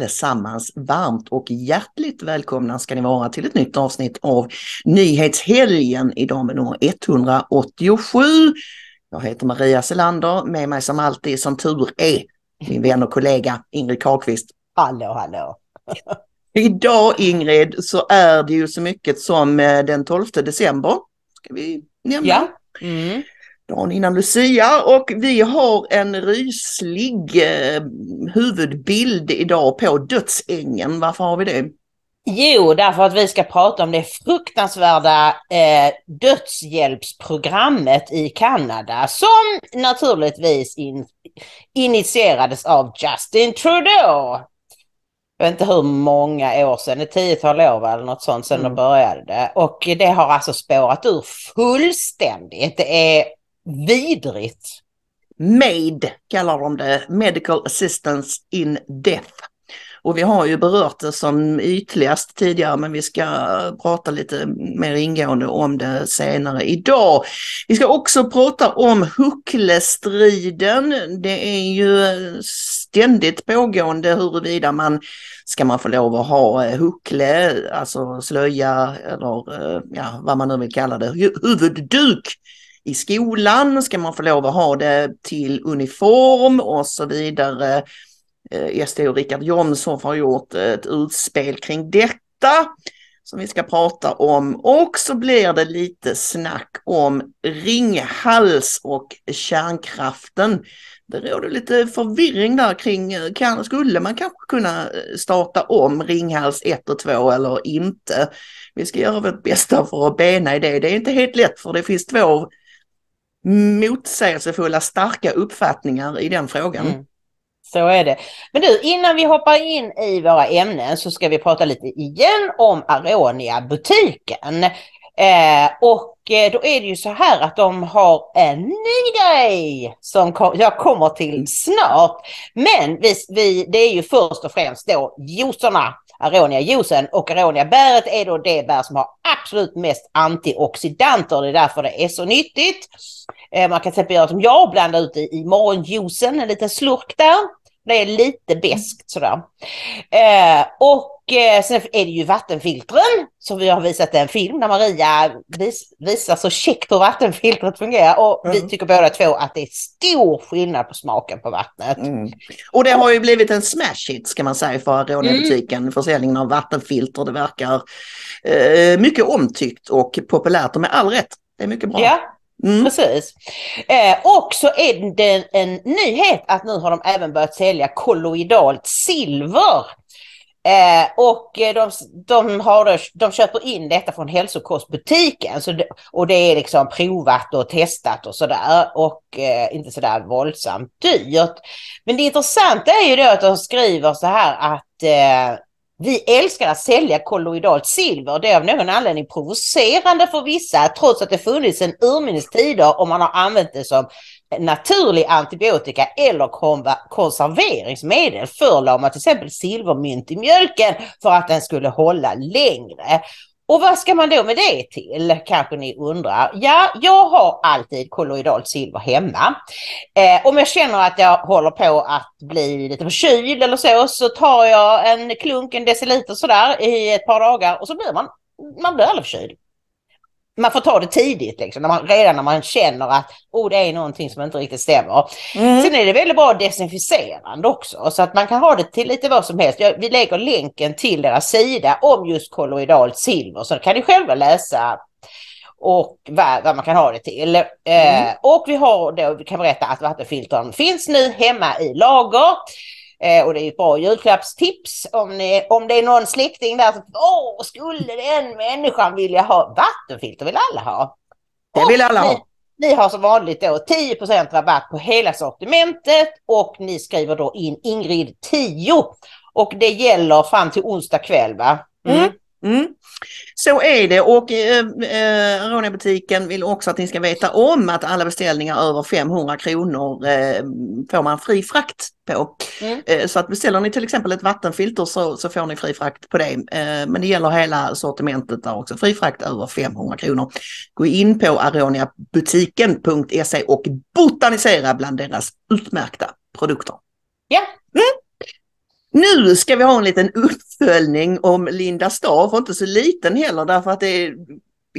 Allesammans! Varmt och hjärtligt välkomna ska ni vara till ett nytt avsnitt av Nyhetshelgen idag med nummer 187. Jag heter Maria Selander, med mig som alltid som tur är min vän och kollega Ingrid Karlqvist. Hallå, hallå! Idag Ingrid så är det ju så mycket som eh, den 12 december. Ska vi nämna? Ja. Mm. Dagen innan Lucia och vi har en ryslig eh, huvudbild idag på dödsängen. Varför har vi det? Jo, därför att vi ska prata om det fruktansvärda eh, dödshjälpsprogrammet i Kanada som naturligtvis in, initierades av Justin Trudeau. Jag vet inte hur många år sedan, ett tiotal år eller något sånt sedan Mm. de började det. Och det har alltså spårat ur fullständigt. Det är vidrigt. MAID kallar de det, Medical Assistance in Death. Och vi har ju berört det som ytligast tidigare men vi ska prata lite mer ingående om det senare idag. Vi ska också prata om hucklestriden. Det är ju ständigt pågående huruvida man ska man få lov att ha eh, huckle, alltså slöja eller eh, ja, vad man nu vill kalla det, huvudduk i skolan, ska man få lov att ha det till uniform och så vidare. Eh, SD och Richard Jomshof har gjort ett utspel kring detta som vi ska prata om och så blir det lite snack om Ringhals och kärnkraften. Det råder lite förvirring där kring, eh, kan, skulle man kanske kunna eh, starta om Ringhals 1 och 2 eller inte? Vi ska göra vårt bästa för att bena i det. Det är inte helt lätt för det finns två motsägelsefulla starka uppfattningar i den frågan. Mm. Så är det. Men du, innan vi hoppar in i våra ämnen så ska vi prata lite igen om Aronia-butiken. Eh, och eh, då är det ju så här att de har en ny grej som kom, jag kommer till snart. Men vi, vi, det är ju först och främst då juicerna, Aronia-juicen och Aronia-bäret är då det bär som har absolut mest antioxidanter. Det är därför det är så nyttigt. Eh, man kan till exempel göra som jag, blanda ut det i morgonjuicen, en liten slurk där. Det är lite beskt sådär. Eh, och eh, sen är det ju vattenfiltren som vi har visat en film där Maria vis, visar så käckt hur vattenfiltret fungerar. Och vi Mm. tycker båda två att det är stor skillnad på smaken på vattnet. Mm. Och det har ju blivit en smash hit ska man säga för Aronia-butiken. Försäljningen av vattenfilter, det verkar eh, mycket omtyckt och populärt och med all rätt. Det är mycket bra. Ja, Mm. Precis. Eh, och så är det en nyhet att nu har de även börjat sälja kolloidalt silver. Eh, och eh, de, de, har då, de köper in detta från hälsokostbutiken. Så det, och det är liksom provat och testat och sådär. Och eh, inte sådär våldsamt dyrt. Men det intressanta är ju då att de skriver så här att eh, vi älskar att sälja kolloidalt silver. Det är av någon anledning provocerande för vissa trots att det funnits sedan urminnes tider och man har använt det som naturlig antibiotika eller konserveringsmedel. Förr la man till exempel silvermynt i mjölken för att den skulle hålla längre. Och vad ska man då med det till? Kanske ni undrar. Ja, jag har alltid kolloidalt silver hemma. Eh, om jag känner att jag håller på att bli lite förkyld eller så, så tar jag en klunk, en deciliter sådär i ett par dagar och så blir man, man blir aldrig förkyld. Man får ta det tidigt, liksom, när man, redan när man känner att oh, det är någonting som inte riktigt stämmer. Mm. Sen är det väldigt bra desinficerande också, så att man kan ha det till lite vad som helst. Jag, vi lägger länken till deras sida om just kolloidalt silver, så kan ni själva läsa och vad, vad man kan ha det till. Eh, och vi har då, vi kan berätta att vattenfiltren finns nu hemma i lager. Eh, och det är ett bra julklappstips om, ni, om det är någon släkting där som åh, skulle den människan vilja ha vattenfilter? vill alla ha. Det vill alla ha. Ni, ni har som vanligt då 10 rabatt på hela sortimentet och ni skriver då in Ingrid 10 och det gäller fram till onsdag kväll va? Mm. Mm. Så är det och eh, eh, Aronia-butiken vill också att ni ska veta om att alla beställningar över 500 kronor eh, får man fri frakt på. Mm. Eh, så att beställer ni till exempel ett vattenfilter så, så får ni fri frakt på det. Eh, men det gäller hela sortimentet där också, fri frakt över 500 kronor. Gå in på aroniabutiken.se och botanisera bland deras utmärkta produkter. Ja. Mm. Nu ska vi ha en liten uppföljning om Linda Staff, och inte så liten heller därför att det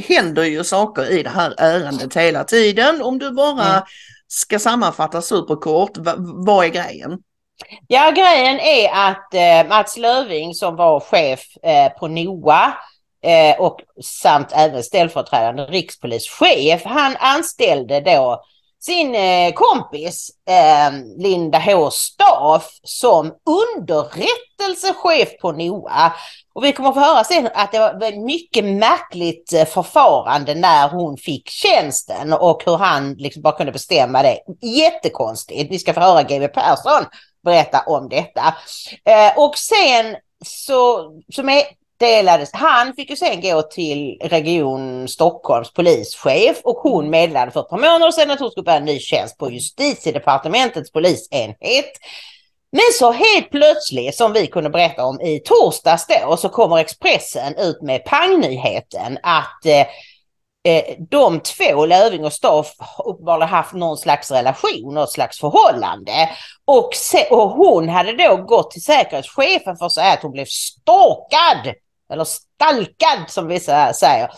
händer ju saker i det här ärendet hela tiden. Om du bara Mm. ska sammanfatta superkort, vad är grejen? Ja, grejen är att eh, Mats Löving som var chef eh, på NOA eh, och samt även ställföreträdande rikspolischef, han anställde då sin eh, kompis eh, Linda H Staff som underrättelsechef på NOA. Och vi kommer att få höra sen att det var ett mycket märkligt eh, förfarande när hon fick tjänsten och hur han liksom bara kunde bestämma det. Jättekonstigt. Vi ska få höra GW Persson berätta om detta. Eh, och sen så, så meddelades, han fick ju sen gå till Region Stockholms polischef och hon meddelade för ett par månader sedan att hon skulle börja en ny tjänst på justitiedepartementets polisenhet. Men så helt plötsligt, som vi kunde berätta om i torsdags då, så kommer Expressen ut med pangnyheten att eh, eh, de två, Löving och Staff, uppenbarligen haft någon slags relation, något slags förhållande. Och, se, och hon hade då gått till säkerhetschefen för att säga att hon blev stalkad, eller stalkad som vissa säger,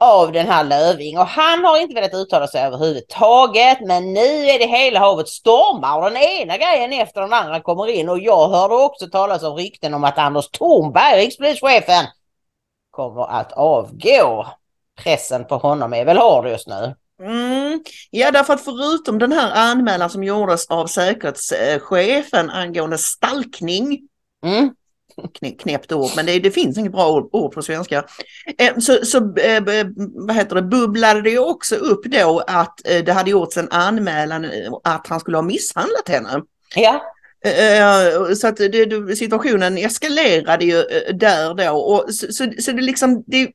av den här Löving. Och han har inte velat uttala sig överhuvudtaget, men nu är det hela havet stormar och den ena grejen efter den andra kommer in. Och jag hörde också talas om rykten om att Anders Thornberg, rikspolischefen, kommer att avgå. Pressen på honom är väl hård just nu. Mm. Ja, därför att förutom den här anmälan som gjordes av säkerhetschefen angående stalkning, Mm. Kn- knäppt ord, men det, det finns inget bra ord, ord på svenska. Eh, så så eh, vad heter det, bubblade det också upp då att eh, det hade gjorts en anmälan att han skulle ha misshandlat henne. Ja. Så att situationen eskalerade ju där då. Och så, så, så det liksom, det,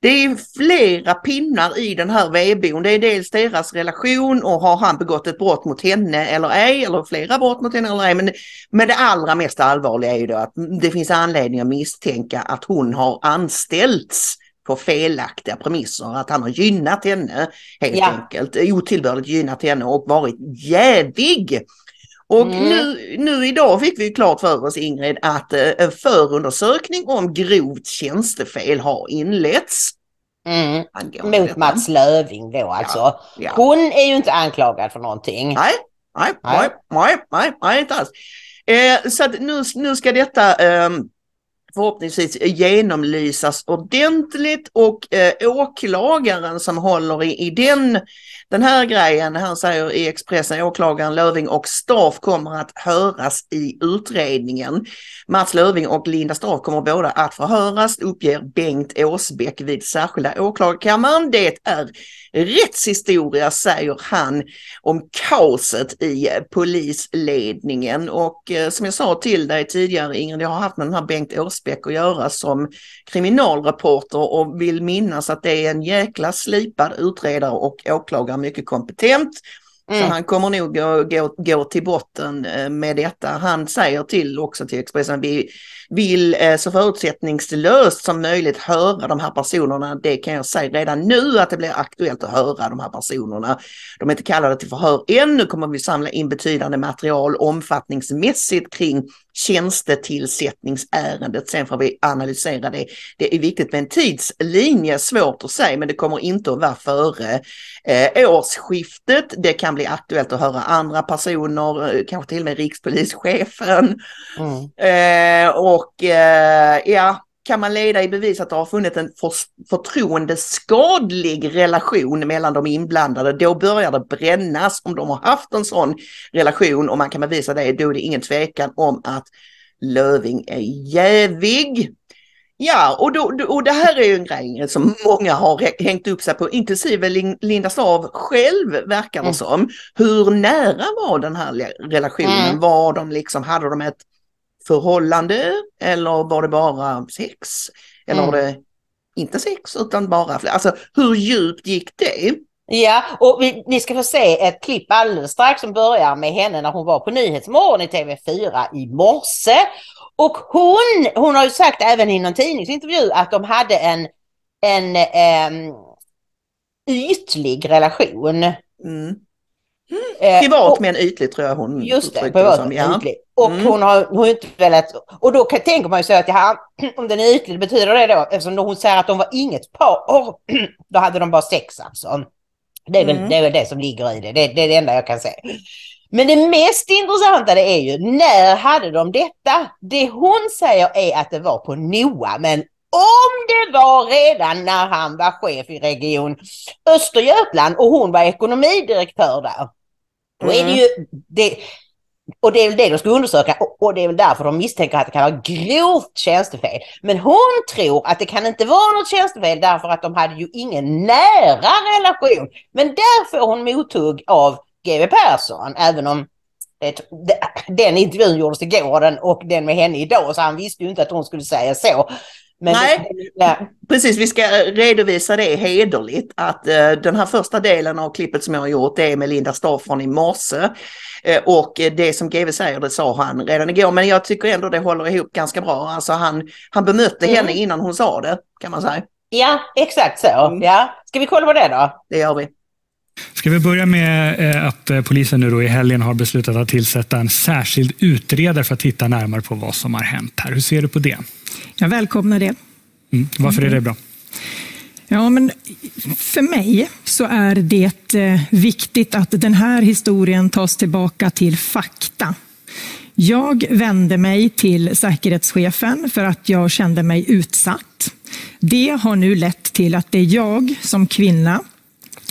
det är flera pinnar i den här vedboden. Det är dels deras relation och har han begått ett brott mot henne eller ej, eller flera brott mot henne eller ej. Men, men det allra mest allvarliga är ju då att det finns anledning att misstänka att hon har anställts på felaktiga premisser, att han har gynnat henne helt Ja. enkelt, otillbörligt gynnat henne och varit jävig. Och Mm. nu, nu idag fick vi klart för oss Ingrid att eh, en förundersökning om grovt tjänstefel har inletts. Mm. Mot. Mats Löving då alltså. Ja. Hon är ju inte anklagad för någonting. Nej, nej, Nej. nej, nej, nej inte alls. Eh, så att nu, nu ska detta eh, förhoppningsvis genomlysas ordentligt och eh, åklagaren som håller i, i den, den här grejen, han säger i Expressen, åklagaren Löving och Staff kommer att höras i utredningen. Mats Löving och Linda Staff kommer båda att förhöras, uppger Bengt Åsbäck vid särskilda åklagarkammaren. Det är rättshistoria, säger han om kaoset i polisledningen. Och eh, som jag sa till dig tidigare Ingrid, jag har haft med den här Bengt Åsbäck att göra som kriminalreporter och vill minnas att det är en jäkla slipad utredare och åklagare, mycket kompetent. Så Mm. han kommer nog gå, gå, gå till botten eh, med detta. Han säger till också till Expressen, vi vill eh, så förutsättningslöst som möjligt höra de här personerna. Det kan jag säga redan nu att det blir aktuellt att höra de här personerna. De är inte kallade till förhör än. Nu kommer vi samla in betydande material omfattningsmässigt kring tjänstetillsättningsärendet. Sen får vi analysera det. Det är viktigt med en tidslinje, svårt att säga, men det kommer inte att vara före eh, årsskiftet. Det kan bli aktuellt att höra andra personer, eh, kanske till och med rikspolischefen. Mm. Eh, och eh, ja, kan man leda i bevis att det har funnits en för, förtroendeskadlig relation mellan de inblandade, då börjar det brännas. Om de har haft en sån relation och man kan bevisa det, då är det ingen tvekan om att Löving är jävig. Ja, och, då, och det här är ju en grej som många har hängt upp sig på, inklusive Linda Stav själv verkar det mm. som. Hur nära var den här relationen? Mm. Var de liksom, hade de ett förhållande eller var det bara sex? Eller mm. var det inte sex utan bara, alltså hur djupt gick det? Ja, och vi, ni ska få se ett klipp alldeles strax som börjar med henne när hon var på Nyhetsmorgon i TV4 i morse. Och hon, hon har ju sagt även i någon tidningsintervju att de hade en, en eh, ytlig relation. Mm. Eh, Privat och, men ytlig tror jag hon Just det, privat men ja. Och mm. hon har hon inte velat, och då kan, tänker man ju så att ja, om den är ytlig, betyder det då, eftersom hon säger att de var inget par, då hade de bara sex alltså. Det är, väl, mm. det är väl det som ligger i det. det, det är det enda jag kan säga. Men det mest intressanta det är ju, när hade de detta? Det hon säger är att det var på NOA, men om det var redan när han var chef i Region Östergötland och hon var ekonomidirektör där. Då är det ju, det, och det är väl det de ska undersöka och, det är väl därför de misstänker att det kan vara grovt tjänstefel. Men hon tror att det kan inte vara något tjänstefel därför att de hade ju ingen nära relation. Men där får hon mothugg av GW Persson, även om det, den intervjun gjordes igår och den med henne idag, så han visste ju inte att hon skulle säga så. Men Nej, det, precis. Vi ska redovisa det hederligt att uh, den här första delen av klippet som jag har gjort det är med Linda Staff från i morse. Uh, och det som GV säger det sa han redan igår men jag tycker ändå det håller ihop ganska bra. Alltså han, han bemötte mm. henne innan hon sa det kan man säga. Ja, exakt så. Mm. Ja. Ska vi kolla på det då? Det gör vi. Ska vi börja med eh, att polisen nu då i helgen har beslutat att tillsätta en särskild utredare för att titta närmare på vad som har hänt här. Hur ser du på det? Jag välkomnar det. Mm. Varför är det bra? Ja, men för mig så är det eh, viktigt att den här historien tas tillbaka till fakta. Jag vände mig till säkerhetschefen för att jag kände mig utsatt. Det har nu lett till att det är jag som kvinna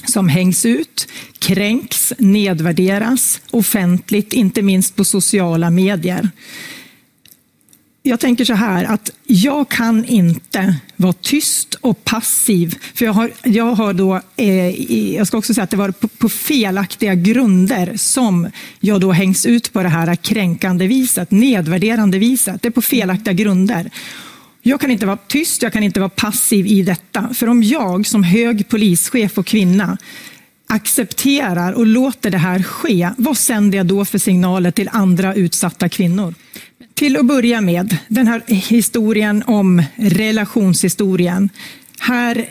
som hängs ut, kränks, nedvärderas offentligt, inte minst på sociala medier jag tänker så här att jag kan inte vara tyst och passiv. För jag har, jag har då, eh, jag ska också säga att det var på, på, felaktiga grunder som jag då hängs ut på det här kränkande viset, nedvärderande viset. Det är på felaktiga grunder. Jag kan inte vara tyst, jag kan inte vara passiv i detta. För om jag som hög polischef och kvinna accepterar och låter det här ske, vad sänder jag då för signaler till andra utsatta kvinnor? Till att börja med, den här historien om relationshistorien. Här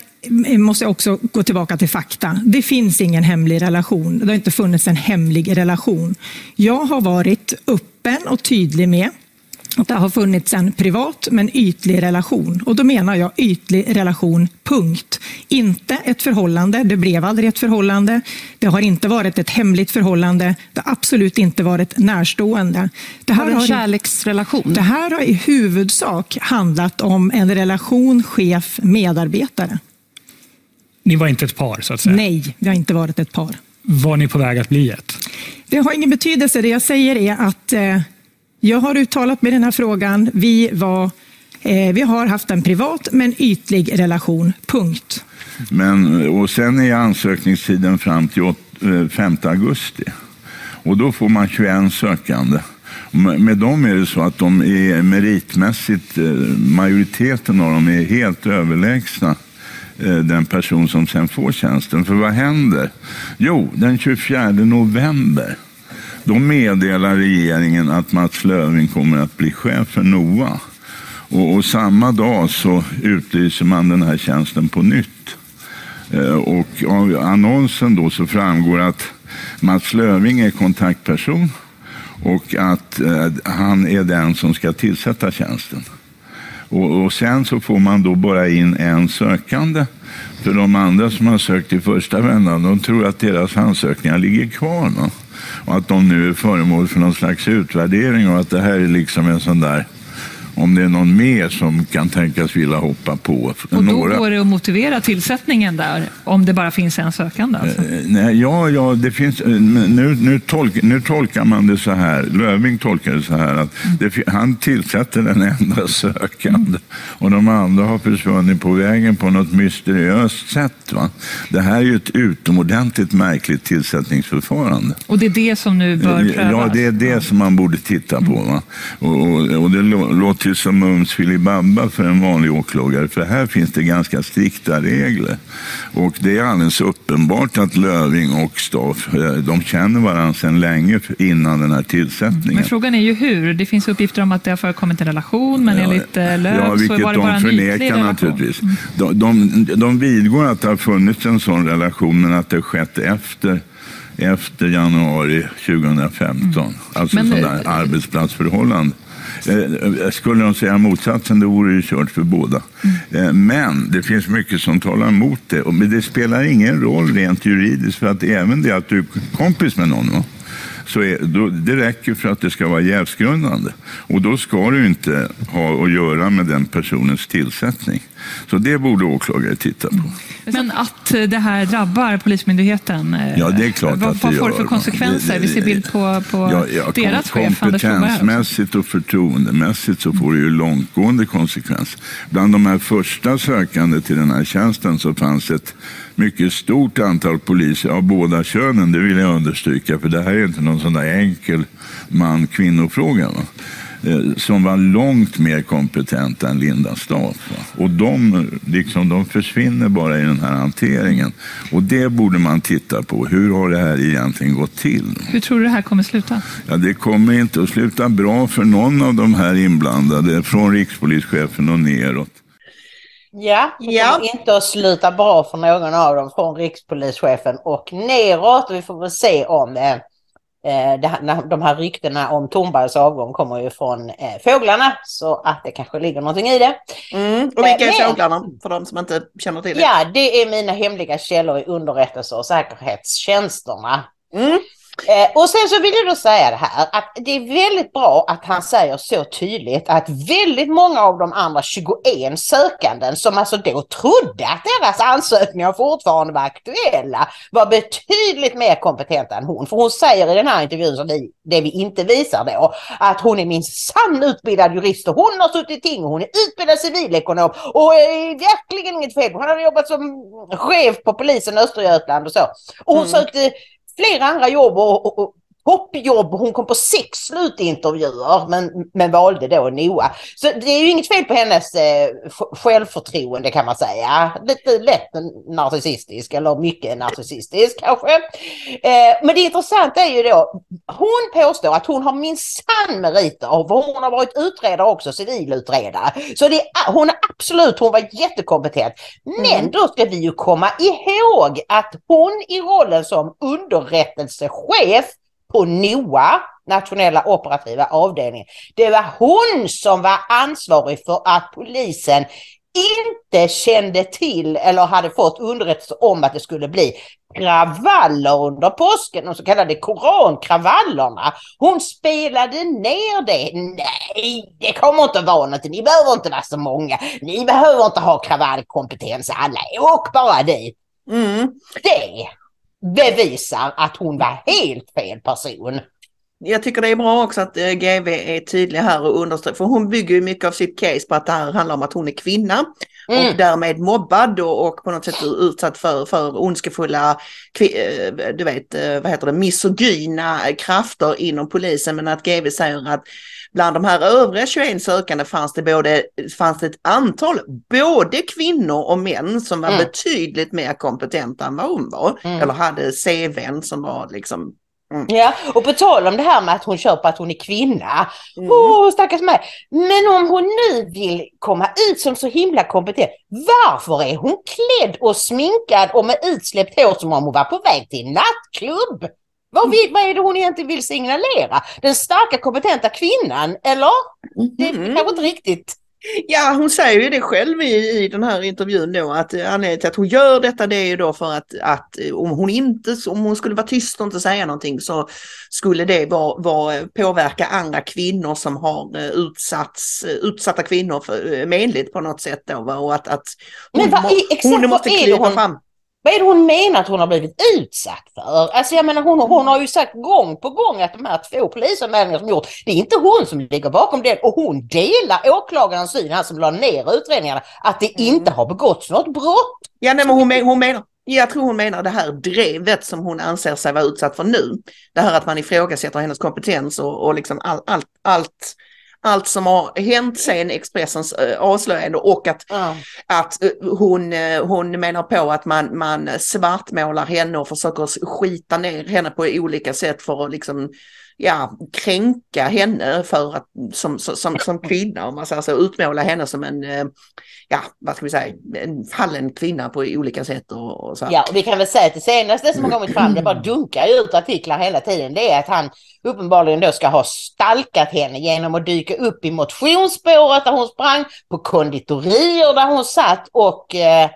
måste jag också gå tillbaka till fakta. Det finns ingen hemlig relation. Det har inte funnits en hemlig relation. Jag har varit öppen och tydlig med att det har funnits en privat men ytlig relation. Och då menar jag ytlig relation, punkt. Inte ett förhållande, det blev aldrig ett förhållande. Det har inte varit ett hemligt förhållande. Det har absolut inte varit närstående. Det här har en kärleksrelation? Det här har i huvudsak handlat om en relation chef-medarbetare. Ni var inte ett par så att säga? Nej, vi har inte varit ett par. Var ni på väg att bli ett? Det har ingen betydelse. Det jag säger är att eh, jag har uttalat mig i den här frågan. Vi, var, eh, vi har haft en privat men ytlig relation, punkt. Men, och sen är ansökningstiden fram till 5 eh, augusti. Och då får man 21 sökande. Med dem är det så att de är meritmässigt, eh, majoriteten av dem är helt överlägsna eh, den person som sen får tjänsten. För vad händer? Jo, den 24 november då meddelar regeringen att Mats Löfving kommer att bli chef för NOA. Och, och, samma dag så utlyser man den här tjänsten på nytt. Eh, och av annonsen då så framgår att Mats Löfving är kontaktperson och att eh, han är den som ska tillsätta tjänsten. Och, och, sen så får man då bara in en sökande. För de andra som har sökt i första vändan, de tror att deras ansökningar ligger kvar. No? Och att de nu är föremål för någon slags utvärdering och att det här är liksom en sån där om det är någon mer som kan tänkas vilja hoppa på. Och då Några... går det att motivera tillsättningen där, om det bara finns en sökande? Alltså. Eh, nej, ja, ja, det finns, eh, nu, nu, tolk, nu tolkar man det så här, Löving tolkar det så här att det, han tillsätter den enda sökande mm. och de andra har försvunnit på vägen på något mysteriöst sätt. Va? Det här är ju ett utomordentligt märkligt tillsättningsförfarande. Och det är det som nu bör prövas? Ja, det är det som man borde titta på. Va? Och, och, och det låter ju som mums filibabba för en vanlig åklagare, för här finns det ganska strikta regler. Och det är alldeles uppenbart att Löving och Staff, eh, de känner varandra sedan länge innan den här tillsättningen. Men frågan är ju hur. Det finns uppgifter om att det har förekommit en relation, men ja, enligt eh, Löv ja, så var det bara en förnekar naturligtvis. Mm. De, de, de vidgår att det har funnits en sån relation, men att det skett efter efter januari 2015. Mm. Alltså men, sådana arbetsplatsförhållande. Eh, skulle de säga motsatsen, då vore det kört för båda. Mm. Eh, men det finns mycket som talar emot det. Men det spelar ingen roll rent juridiskt, för att även det att du är kompis med någon, så är, då, det räcker för att det ska vara jävsgrundande. Och då ska du inte ha att göra med den personens tillsättning. Så det borde åklagare titta på. Men att det här drabbar Polismyndigheten, eh, ja, det är klart vad, att det vad får det för konsekvenser? Vi ser bild på, på ja, ja, deras chef, Kompetensmässigt och förtroendemässigt så får det ju långtgående konsekvenser. Bland de här första sökande till den här tjänsten så fanns ett mycket stort antal poliser av båda könen, det vill jag understryka, för det här är inte någon sån där enkel man-kvinnofråga. Eh, som var långt mer kompetenta än Linda Staff. Och de, liksom, de försvinner bara i den här hanteringen. Och det borde man titta på. Hur har det här egentligen gått till? Hur tror du det här kommer sluta? Ja, det kommer inte att sluta bra för någon av de här inblandade, från rikspolischefen och neråt. Ja, det ja. kommer inte att sluta bra för någon av dem från rikspolischefen och neråt. Vi får väl se om eh, eh det, de här ryktena om Tornbergs avgång kommer ju från eh, fåglarna så att det kanske ligger någonting i det. Mm. Och vilka är eh, fåglarna för de som inte känner till det? Ja, det är mina hemliga källor i underrättelse och säkerhetstjänsterna. Mm. Eh, och sen så vill jag då säga det här att det är väldigt bra att han säger så tydligt att väldigt många av de andra 21 sökanden som alltså då trodde att deras ansökningar fortfarande var aktuella var betydligt mer kompetenta än hon. För hon säger i den här intervjun, som vi, det vi inte visar då, att hon är min sann utbildad jurist och hon har suttit i ting och hon är utbildad civilekonom och är verkligen inget fel. Hon hade jobbat som chef på polisen Östergötland och så. Och hon mm. sökte flera andra jobb och, och, toppjobb. Hon kom på sex slutintervjuer men, men valde då Noah. Så det är ju inget fel på hennes eh, självförtroende kan man säga. Lite lätt narcissistisk eller mycket narcissistisk kanske. Eh, men det intressanta är ju då, hon påstår att hon har minsann meriter och hon har varit utredare också, civilutredare. Så det, hon är absolut, hon var jättekompetent. Men mm. då ska vi ju komma ihåg att hon i rollen som underrättelsechef på NOA, nationella operativa avdelningen. Det var hon som var ansvarig för att polisen inte kände till eller hade fått underrättelse om att det skulle bli kravaller under påsken, de så kallade korankravallerna. Hon spelade ner det. Nej, det kommer inte att vara något. Ni behöver inte vara så många. Ni behöver inte ha kravallkompetens alla. Åk bara dit. Mm. Det bevisar att hon var helt fel person. Jag tycker det är bra också att eh, GV är tydlig här och understryker, för hon bygger ju mycket av sitt case på att det här handlar om att hon är kvinna mm. och därmed mobbad och, och på något sätt utsatt för, för ondskefulla, eh, du vet, eh, vad heter det, misogyna krafter inom polisen. Men att GV säger att bland de här övriga 21 sökande fanns det, både, fanns det ett antal, både kvinnor och män som var mm. betydligt mer kompetenta än vad hon var. Mm. Eller hade CVn som var liksom Mm. Ja, och på tal om det här med att hon på att hon är kvinna. Mm. Oh, stackars mig. Men om hon nu vill komma ut som så himla kompetent, varför är hon klädd och sminkad och med utsläppt hår som om hon var på väg till nattklubb? Vad, vill, vad är det hon egentligen vill signalera? Den starka kompetenta kvinnan, eller? Mm. Det är kanske inte riktigt Ja, hon säger ju det själv i, i den här intervjun då att anledningen till att hon gör detta det är ju då för att, att om hon inte, om hon skulle vara tyst och inte säga någonting så skulle det vara, vara påverka andra kvinnor som har eh, utsatts, utsatta kvinnor för, eh, menligt på något sätt då och att, att hon, Men vad, exakt, hon måste kliva fram. Vad är det hon menar att hon har blivit utsatt för? Alltså jag menar hon, hon har ju sagt gång på gång att de här två polisanmälningarna som gjort, det är inte hon som ligger bakom det och hon delar åklagarens syn, han som la ner utredningarna, att det mm. inte har begåtts något brott. Ja nej, men hon, hon menar, jag tror hon menar det här drevet som hon anser sig vara utsatt för nu. Det här att man ifrågasätter hennes kompetens och, och liksom all, allt, allt allt som har hänt sen Expressens äh, avslöjande och att, mm. att äh, hon, äh, hon menar på att man, man svartmålar henne och försöker skita ner henne på olika sätt för att liksom ja, kränka henne för att, som, som, som kvinna, om man säger så, utmåla henne som en, eh, ja, vad ska vi säga, en fallen kvinna på olika sätt. Och, och så. Ja, och vi kan väl säga att det senaste som har kommit fram, det bara dunkar ut artiklar hela tiden, det är att han uppenbarligen då ska ha stalkat henne genom att dyka upp i motionsspåret där hon sprang, på konditorier där hon satt och eh,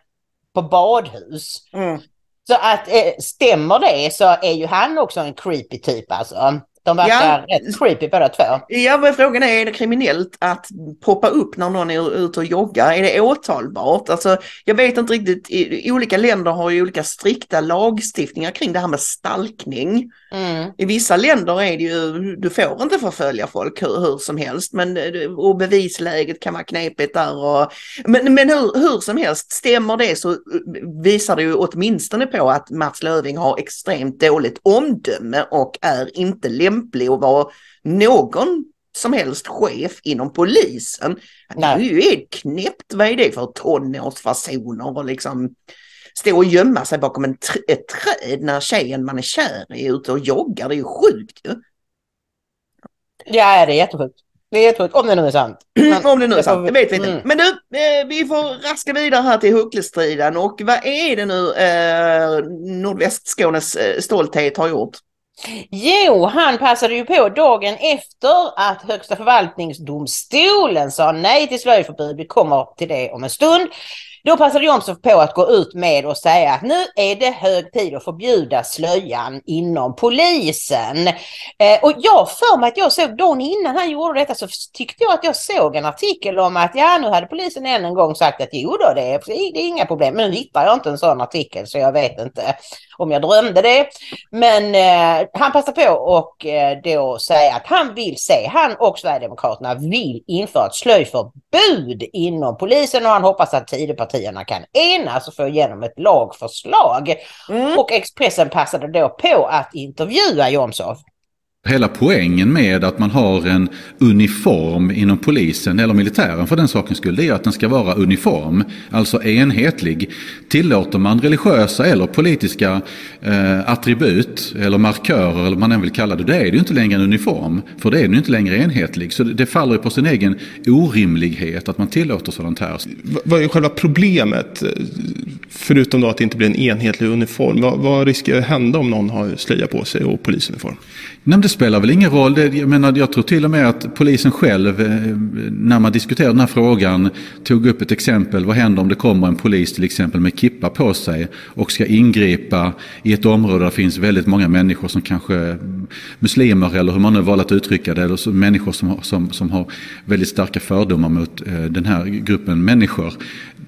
på badhus. Mm. Så att eh, stämmer det så är ju han också en creepy typ alltså. De verkar ja. rätt creepy båda två. Ja, men frågan är, är det kriminellt att poppa upp när någon är ute och joggar? Är det åtalbart? Alltså, jag vet inte riktigt, olika länder har ju olika strikta lagstiftningar kring det här med stalkning. Mm. I vissa länder är det ju, du får inte förfölja folk hur, hur som helst, men och bevisläget kan vara knepigt där. Och, men men hur, hur som helst, stämmer det så visar det ju åtminstone på att Mats Löving har extremt dåligt omdöme och är inte lämplig att vara någon som helst chef inom polisen. Nej. Det är ju helt knäppt, vad är det för tonårsfasoner och liksom stå och gömma sig bakom en tr ett träd när tjejen man är kär i är ute och joggar. Det är ju sjukt ju. Ja, det är jättesjukt. Det är jättesjukt, om det nu är sant. Om det nu är sant, det vet vi inte. Mm. Men du, eh, vi får raska vidare här till Hucklestriden och vad är det nu eh, Nordvästskånes eh, stolthet har gjort? Jo, han passade ju på dagen efter att Högsta förvaltningsdomstolen sa nej till slöjförbud. Vi kommer till det om en stund. Då passade Jomshof på att gå ut med och säga att nu är det hög tid att förbjuda slöjan inom polisen. Eh, och jag för mig att jag såg dagen innan han gjorde detta så tyckte jag att jag såg en artikel om att ja nu hade polisen än en gång sagt att jo då det är, det är inga problem. Men nu hittar jag inte en sån artikel så jag vet inte om jag drömde det. Men eh, han passar på och eh, då säga att han vill se, han och Sverigedemokraterna vill införa ett slöjförbud inom polisen och han hoppas att Tidöpartierna kan enas och få igenom ett lagförslag. Mm. Och Expressen passade då på att intervjua Jomshof. Hela poängen med att man har en uniform inom polisen eller militären för den sakens skull, det är att den ska vara uniform, alltså enhetlig. Tillåter man religiösa eller politiska eh, attribut eller markörer eller vad man än vill kalla det, då är det ju inte längre en uniform. För det är den inte längre enhetlig. Så det faller på sin egen orimlighet att man tillåter sådant här. Vad är själva problemet? Förutom då att det inte blir en enhetlig uniform. Vad, vad riskerar att hända om någon har slöja på sig och polisuniform? Nej, det spelar väl ingen roll. jag, menar, jag tror till och med att polisen själv, eh, när man diskuterade den här frågan, tog upp ett exempel. Vad händer om det kommer en polis till exempel med kippa på sig och ska ingripa i ett område där det finns väldigt många människor som kanske mm, muslimer eller hur man nu valt att uttrycka det. Eller människor som, som, som har väldigt starka fördomar mot eh, den här gruppen människor.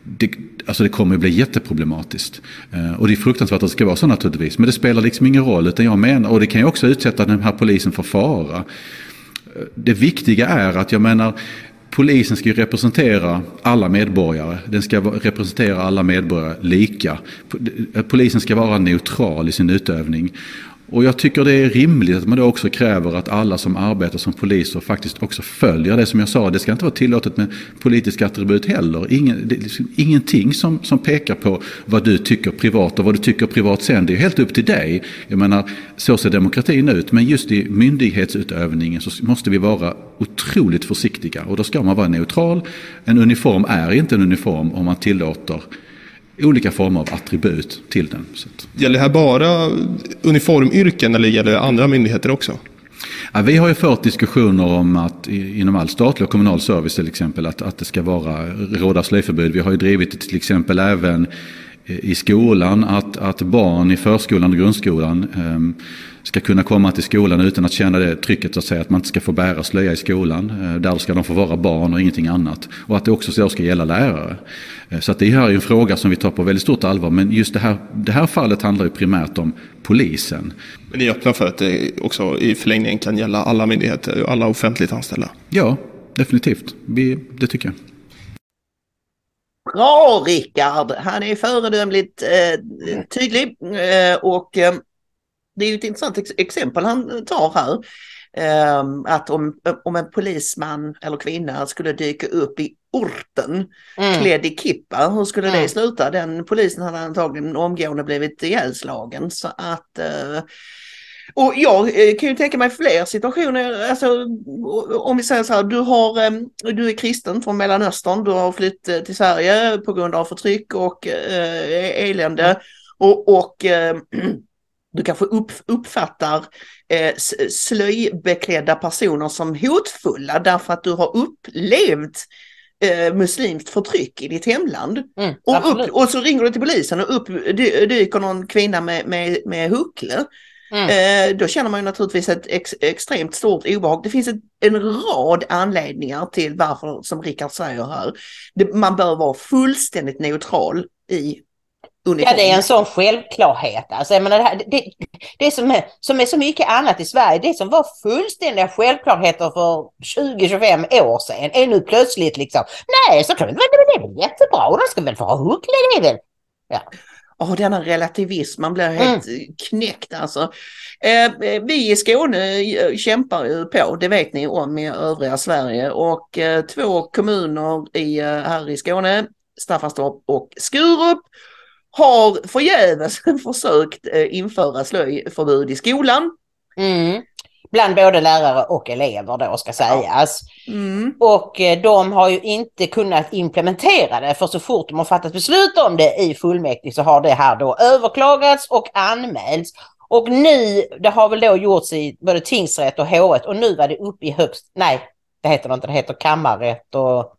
Det, alltså det kommer att bli jätteproblematiskt. Eh, och det är fruktansvärt att det ska vara så naturligtvis. Men det spelar liksom ingen roll. Utan jag menar, och det kan ju också utsätta den här polisen för fara. Eh, det viktiga är att jag menar, polisen ska ju representera alla medborgare. Den ska representera alla medborgare lika. Eh, polisen ska vara neutral i sin utövning. Och jag tycker det är rimligt att man då också kräver att alla som arbetar som poliser faktiskt också följer det som jag sa. Det ska inte vara tillåtet med politiska attribut heller. Ingen, det är liksom ingenting som, som pekar på vad du tycker privat och vad du tycker privat sen. Det är helt upp till dig. Jag menar, så ser demokratin ut. Men just i myndighetsutövningen så måste vi vara otroligt försiktiga. Och då ska man vara neutral. En uniform är inte en uniform om man tillåter olika former av attribut till den. Gäller det här bara uniformyrken eller gäller det andra myndigheter också? Ja, vi har ju fört diskussioner om att inom all statlig och kommunal service till exempel att, att det ska vara råda slöjförbud. Vi har ju drivit det till exempel även i skolan att, att barn i förskolan och grundskolan eh, ska kunna komma till skolan utan att känna det trycket att säga att man inte ska få bära slöja i skolan. Eh, där ska de få vara barn och ingenting annat. Och att det också ska gälla lärare. Eh, så att det här är en fråga som vi tar på väldigt stort allvar. Men just det här, det här fallet handlar ju primärt om polisen. Men ni är öppna för att det också i förlängningen kan gälla alla myndigheter och alla offentligt anställda? Ja, definitivt. Vi, det tycker jag. Bra Rickard! Han är föredömligt eh, tydlig eh, och eh, det är ju ett intressant ex exempel han tar här. Eh, att om, om en polisman eller kvinna skulle dyka upp i orten mm. klädd i kippa, hur skulle mm. det sluta? Den polisen hade antagligen omgående blivit ihjälslagen. Så att eh, och jag eh, kan ju tänka mig fler situationer, alltså, om vi säger så här, du, har, ehm, du är kristen från Mellanöstern, du har flytt eh, till Sverige på grund av förtryck och eh, elände mm. och, och eh, du kanske upp, uppfattar eh, slöjbeklädda personer som hotfulla därför att du har upplevt eh, muslimskt förtryck i ditt hemland. Mm, och, upp, och så ringer du till polisen och upp dyker någon kvinna med, med, med huckle. Mm. Eh, då känner man ju naturligtvis ett ex, extremt stort obehag. Det finns ett, en rad anledningar till varför, som Rickard säger här, det, man bör vara fullständigt neutral i uniform. Ja, det är en sån självklarhet. Alltså, jag menar, det, här, det, det som, är, som är så mycket annat i Sverige, det som var fullständiga självklarheter för 20-25 år sedan, är nu plötsligt liksom, nej, så kan det, det är väl jättebra, och de ska väl få ha huckle, det är väl... Ja oh, denna relativism, man blir helt mm. knäckt alltså. Eh, vi i Skåne eh, kämpar ju på, det vet ni om i övriga Sverige och eh, två kommuner i, eh, här i Skåne, Staffanstorp och Skurup, har förgäves försökt eh, införa slöjförbud i skolan. Mm bland både lärare och elever då ska sägas. Mm. Och eh, de har ju inte kunnat implementera det för så fort de har fattat beslut om det i fullmäktige så har det här då överklagats och anmälts. Och nu, det har väl då gjorts i både tingsrätt och hovrätt och nu var det uppe i högst, nej det heter det inte, det heter kammarrätt och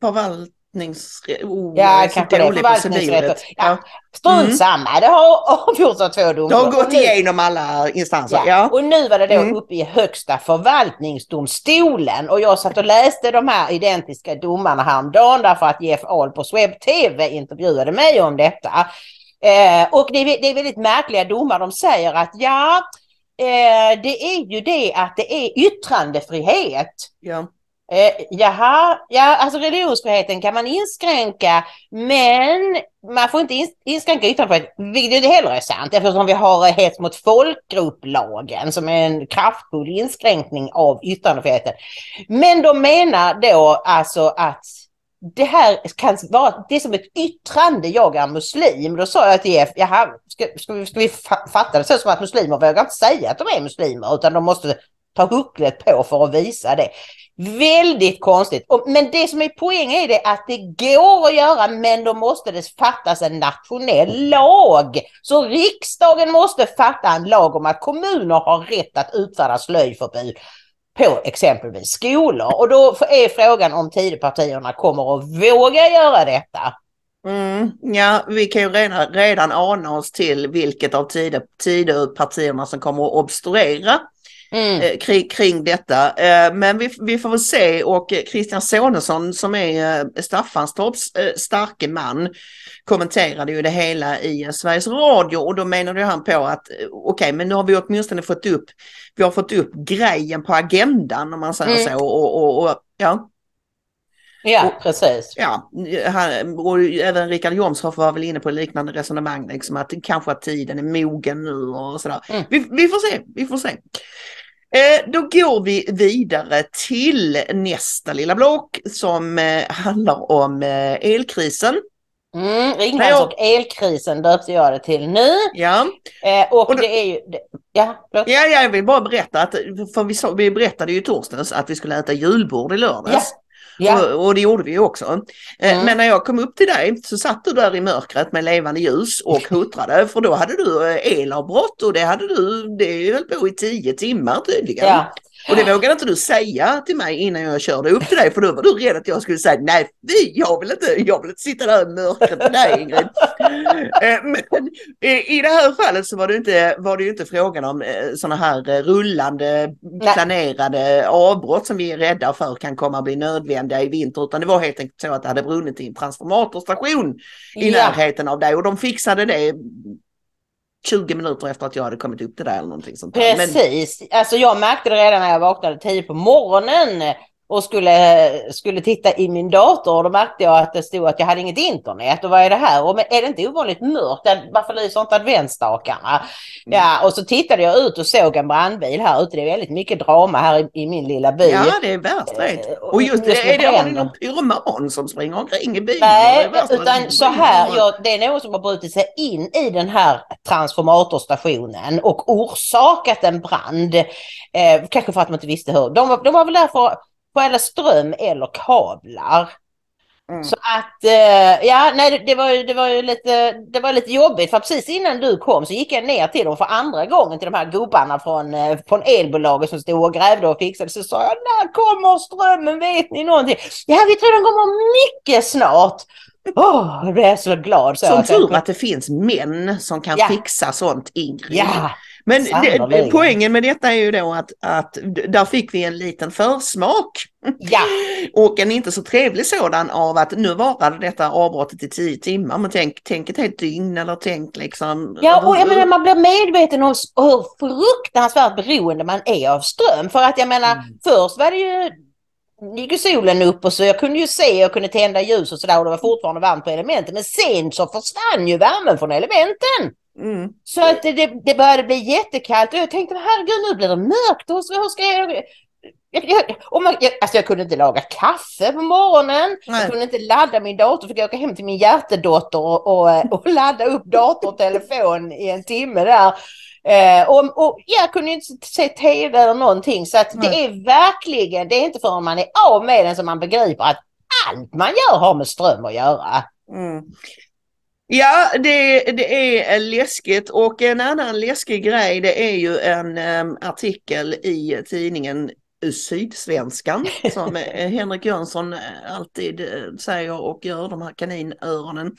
Förvalt förvaltningsrätt. Oh, ja, kanske det. Förvaltningsrätt. Ja. Strunt mm. samma, det har avgjorts av två domstolar. Det har gått igenom alla instanser. Ja. ja. Och nu var det då mm. uppe i högsta förvaltningsdomstolen och jag satt och läste de här identiska domarna häromdagen därför att Jeff Ahl på Swebb TV intervjuade mig om detta. Eh, och det är, det är väldigt märkliga domar. De säger att ja, eh, det är ju det att det är yttrandefrihet. Ja. Eh, jaha, ja alltså religionsfriheten kan man inskränka men man får inte inskränka yttrandefriheten, vilket inte heller är sant eftersom vi har hets mot folkgrupplagen som är en kraftfull inskränkning av yttrandefriheten. Men de menar då alltså att det här kan vara, det är som ett yttrande, jag är muslim. Då sa jag till Jeff, jaha, ska, ska, vi, ska vi fatta det så som att muslimer vågar inte säga att de är muslimer utan de måste ta hucklet på för att visa det. Väldigt konstigt. Men det som är poängen är det att det går att göra men då måste det fattas en nationell lag. Så riksdagen måste fatta en lag om att kommuner har rätt att utfärda slöjförbud på exempelvis skolor. Och då är frågan om Tidöpartierna kommer att våga göra detta. Mm, ja, vi kan ju redan, redan ana oss till vilket av Tidöpartierna som kommer att obstruera mm. Eh, kring, kring detta. Eh, men vi, vi får väl se och Christian Sonesson som är eh, Staffanstorps starke man kommenterade ju det hela i Sveriges Radio och då menade han på att okej, okay, men nu har vi åtminstone fått upp, vi har fått upp grejen på agendan om man säger mm. så och, och, och ja. Ja, och, precis. Ja, han, och även Richard Jomshoff var väl inne på liknande resonemang, liksom att kanske att tiden är mogen nu och sådär. Mm. Vi, vi, får se, vi får se. Eh, då går vi vidare till nästa lilla block som eh, handlar om eh, elkrisen. Mm, Ringhals och elkrisen döpte jag det till nu. Ja. Eh, och, och då, det är ju... Ja, ja, jag vill bara berätta att, för vi, så, vi berättade ju i torsdags att vi skulle äta julbord i lördags. Ja. Och, och, det gjorde vi ju också. Eh, mm. Men när jag kom upp till dig så satt du där i mörkret med levande ljus och huttrade för då hade du eh, elavbrott och det hade du, det höll på i tio timmar tydligen. Ja. Och det vågade inte du säga till mig innan jag körde upp till dig för då var du rädd att jag skulle säga nej, jag vill inte, jag vill inte sitta där i mörkret med dig Ingrid. Eh, men i det här fallet så var det inte, var det ju inte frågan om eh, sådana här eh, rullande planerade avbrott som vi är rädda för kan komma att bli nödvändiga i vinter utan det var helt enkelt så att det hade brunnit i en transformatorstation i ja. närheten av dig och de fixade det 20 minuter efter att jag hade kommit upp till det eller någonting sånt. Precis, Men... alltså jag märkte det redan när jag vaknade 10 på morgonen och skulle, skulle titta i min dator och då märkte jag att det stod att jag hade inget internet och vad är det här? Och är det inte ovanligt mörkt? Varför lyser inte adventsstakarna? Mm. Ja, och så tittade jag ut och såg en brandbil här ute. Det är väldigt mycket drama här i, i min lilla by. Ja, det är värst det. Och just det, är det, har ni någon pyroman som springer omkring i bilen? Nej, utan så här, ja, det är någon som har brutit sig in i den här transformatorstationen och orsakat en brand. Eh, kanske för att man inte visste hur. De var, de var väl där för stjäla ström eller kablar. Mm. Så att, eh, ja, nej, det, var, det, var ju lite, det var lite jobbigt för precis innan du kom så gick jag ner till dem för andra gången till de här gubbarna från, eh, från elbolaget som stod och grävde och fixade. Så sa jag, när kommer strömmen? Vet ni någonting? Ja, vi tror den kommer mycket snart. Åh, oh, jag blev så glad. Så som tur att det finns män som kan ja. fixa sånt, Ingrid. Ja. Men det, poängen med detta är ju då att, att där fick vi en liten försmak. Ja. och en inte så trevlig sådan av att nu varade detta avbrottet i tio timmar. Men tänk, tänk ett helt dygn eller tänk liksom. Ja, och jag menar man blir medveten om hur fruktansvärt beroende man är av ström. För att jag menar, mm. först var det ju gick ju solen upp och så jag kunde ju se och kunde tända ljus och sådär och det var fortfarande varmt på elementen. Men sen så försvann ju värmen från elementen. Mm. Så att det, det började bli jättekallt och jag tänkte herregud nu blir det mörkt. Hur, hur ska jag... Jag, jag, och man, jag, alltså jag kunde inte laga kaffe på morgonen. Nej. Jag kunde inte ladda min dator. Fick jag åka hem till min hjärtedotter och, och, och ladda upp dator och telefon i en timme där. Eh, och, och jag kunde inte se tv eller någonting. Så att det är verkligen, det är inte förrän man är av med den som man begriper att allt man gör har med ström att göra. Mm. Ja, det, det är läskigt och en annan läskig grej det är ju en um, artikel i tidningen Sydsvenskan som eh, Henrik Jönsson eh, alltid eh, säger och gör, de här kaninöronen.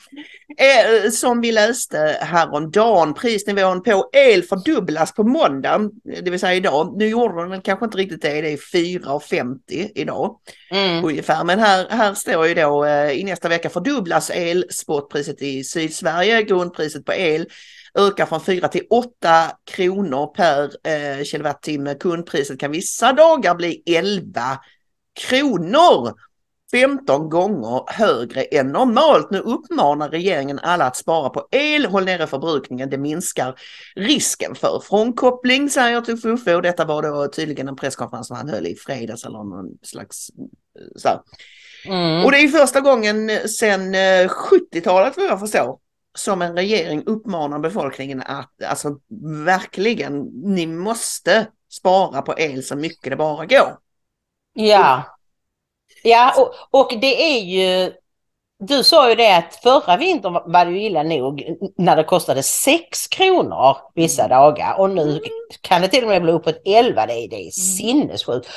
Som vi läste häromdagen, prisnivån på el fördubblas på måndag, det vill säga idag. Nu gjorde den kanske inte riktigt det, det är 4,50 idag mm. ungefär. Men här, här står ju då i nästa vecka fördubblas elspotpriset i Sydsverige, grundpriset på el ökar från 4 till 8 kronor per eh, kilowattimme. Kundpriset kan vissa dagar bli 11 kronor. 15 gånger högre än normalt. Nu uppmanar regeringen alla att spara på el, håll nere förbrukningen, det minskar risken för frånkoppling, säger Tufuffe och detta var då tydligen en presskonferens som han höll i fredags eller någon slags eh, så mm. Och det är första gången sedan 70-talet vad jag förstår som en regering uppmanar befolkningen att alltså verkligen, ni måste spara på el så mycket det bara går. Ja, ja och, och det är ju du sa ju det att förra vintern var det ju illa nog när det kostade 6 kronor vissa mm. dagar och nu mm. kan det till och med bli uppåt 11. Det är, det är mm. sinnessjukt.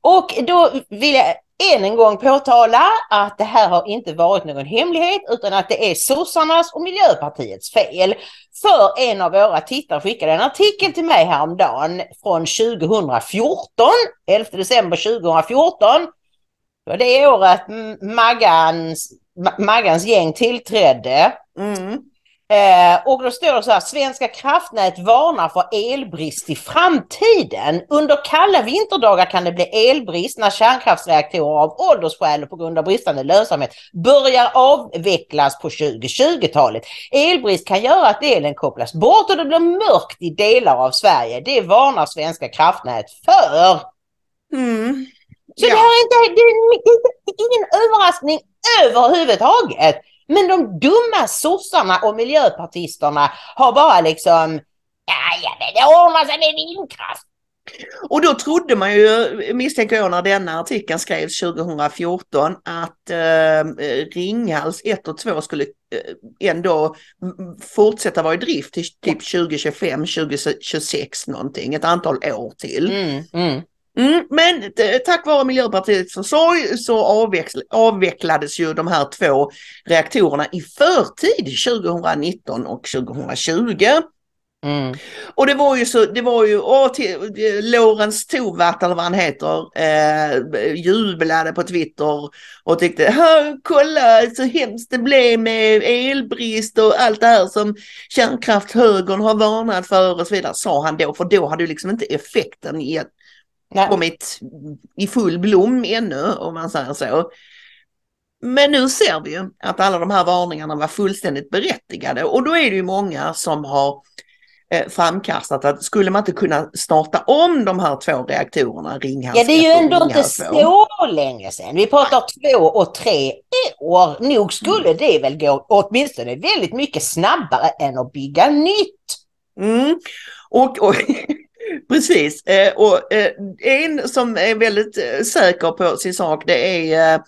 Och då vill jag än en gång påtala att det här har inte varit någon hemlighet utan att det är sossarnas och Miljöpartiets fel. För en av våra tittare skickade en artikel till mig häromdagen från 2014, 11 december 2014. Det var det året Maggans, Maggans gäng tillträdde. Mm. Eh, och då står det så här, Svenska kraftnät varnar för elbrist i framtiden. Under kalla vinterdagar kan det bli elbrist när kärnkraftsreaktorer av åldersskäl och på grund av bristande lönsamhet börjar avvecklas på 2020-talet. Elbrist kan göra att elen kopplas bort och det blir mörkt i delar av Sverige. Det varnar Svenska kraftnät för. Mm. Så ja. det, är inte, det är ingen överraskning överhuvudtaget. Men de dumma sossarna och miljöpartisterna har bara liksom, ja, men det ordnar sig med vindkraft. Och då trodde man ju, misstänker jag när denna artikeln skrevs 2014, att eh, Ringhals 1 och 2 skulle eh, ändå fortsätta vara i drift till typ 2025, 2026 någonting, ett antal år till. Mm, mm. Mm, men tack vare Miljöpartiets försorg så avvecklades ju de här två reaktorerna i förtid 2019 och 2020. Mm. Och det var ju så, det var ju, åh, Lorentz Tovatt eller vad han heter, eh, jublade på Twitter och tyckte, kolla så hemskt det blev med elbrist och allt det här som kärnkrafthögern har varnat för och så vidare, sa han då, för då hade ju liksom inte effekten gett, kommit i full blom ännu, om man säger så. Men nu ser vi ju att alla de här varningarna var fullständigt berättigade och då är det ju många som har eh, framkastat att skulle man inte kunna starta om de här två reaktorerna, Ringhals Ja, det är ju ändå inte så länge sedan. Vi pratar två och tre år. Nog skulle mm. det väl gå åtminstone väldigt mycket snabbare än att bygga nytt. Mm. Och, och precis, eh, och eh, en som är väldigt eh, säker på sin sak det är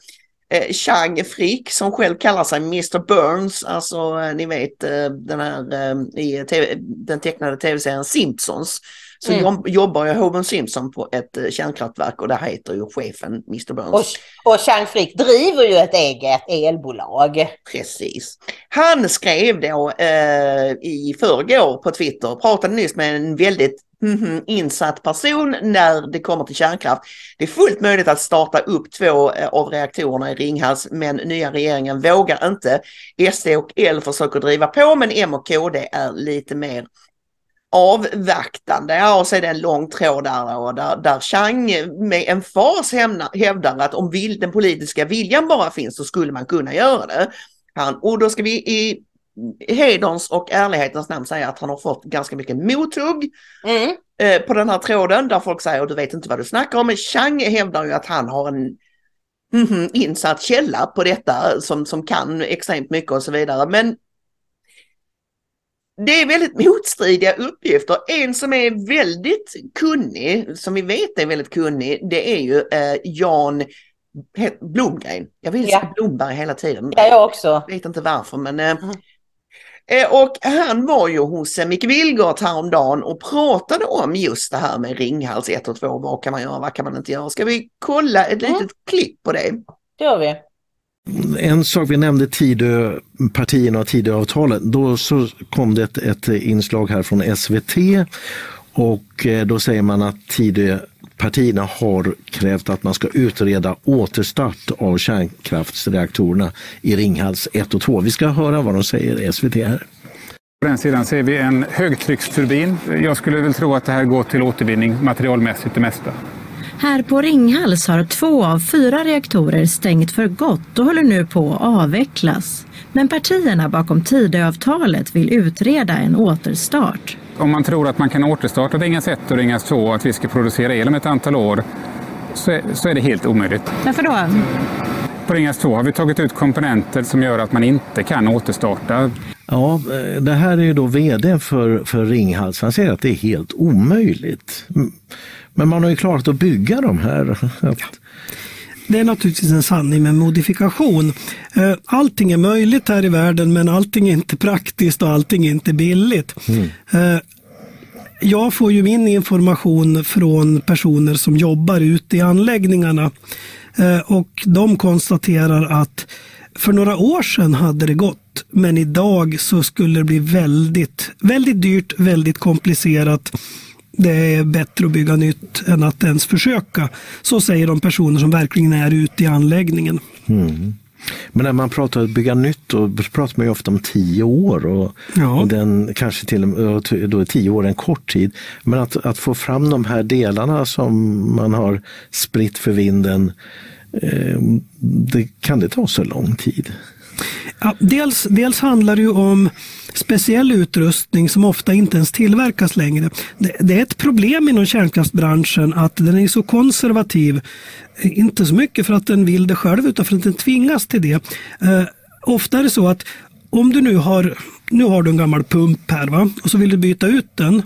Chang Frick som själv kallar sig Mr Burns, alltså ni vet den här i TV, den tecknade tv-serien Simpsons. Så mm. jobbar ju Homer Simpson på ett kärnkraftverk och där heter ju chefen Mr Burns. Och, och Chang Frick driver ju ett eget elbolag. Precis. Han skrev då eh, i förrgår på Twitter, pratade nyss med en väldigt mm, insatt person när det kommer till kärnkraft. Det är fullt möjligt att starta upp två eh, av reaktorerna i Ringhals men nya regeringen vågar inte. SD och L försöker driva på men M och KD är lite mer avvaktande. Ja, och så är det en lång tråd där, där, där Chang med en fas hävdar att om vill, den politiska viljan bara finns så skulle man kunna göra det. Han, och då ska vi i hederns och ärlighetens namn säga att han har fått ganska mycket mothugg mm. eh, på den här tråden där folk säger du vet inte vad du snackar om. Chang hävdar ju att han har en mm, insatt källa på detta som, som kan extremt mycket och så vidare. Men det är väldigt motstridiga uppgifter. En som är väldigt kunnig, som vi vet är väldigt kunnig, det är ju eh, Jan Blomgren. Jag vill säga ja. Blomberg hela tiden. Ja, jag också. Jag vet inte varför men eh, mm. Eh, och han var ju hos Micke Wilgård häromdagen och pratade om just det här med Ringhals 1 och 2. Vad kan man göra, vad kan man inte göra? Ska vi kolla ett mm. litet klipp på det? Det gör vi. En sak vi nämnde Tidöpartierna och Tidöavtalet. Då så kom det ett, ett inslag här från SVT och eh, då säger man att Tidöpartierna har krävt att man ska utreda återstart av kärnkraftsreaktorerna i Ringhals 1 och 2. Vi ska höra vad de säger, SVT här. På den sidan ser vi en högtrycksturbin. Jag skulle väl tro att det här går till återvinning materialmässigt det mesta. Här på Ringhals har två av fyra reaktorer stängt för gott och håller nu på att avvecklas. Men partierna bakom Tidöavtalet vill utreda en återstart. Om man tror att man kan återstarta Ringhals 1 och Ringhals 2 och att vi ska producera el om ett antal år så är, så är det helt omöjligt. Varför då? På Ringhals 2 har vi tagit ut komponenter som gör att man inte kan återstarta. Ja, det här är ju då vd för, för Ringhals. Han säger att det är helt omöjligt. Men man har ju klarat att bygga de här. Det är naturligtvis en sanning med modifikation. Eh, allting är möjligt här i världen men allting är inte praktiskt och allting är inte billigt. Mm. Eh, jag får ju min information från personer som jobbar ute i anläggningarna eh, och de konstaterar att för några år sedan hade det gått men idag så skulle det bli väldigt, väldigt dyrt, väldigt komplicerat det är bättre att bygga nytt än att ens försöka. Så säger de personer som verkligen är ute i anläggningen. Mm. Men när man pratar om att bygga nytt då pratar man ju ofta om tio år och, ja. och den kanske till och då är tio år en kort tid. Men att, att få fram de här delarna som man har spritt för vinden, eh, det, kan det ta så lång tid? Ja, dels, dels handlar det ju om speciell utrustning som ofta inte ens tillverkas längre. Det, det, är ett problem inom kärnkraftsbranschen att den är så konservativ. Inte så mycket för att den vill det själv utan för att den tvingas till det. Eh, ofta är det så att om du nu har, nu har du en gammal pump här va? och så vill du byta ut den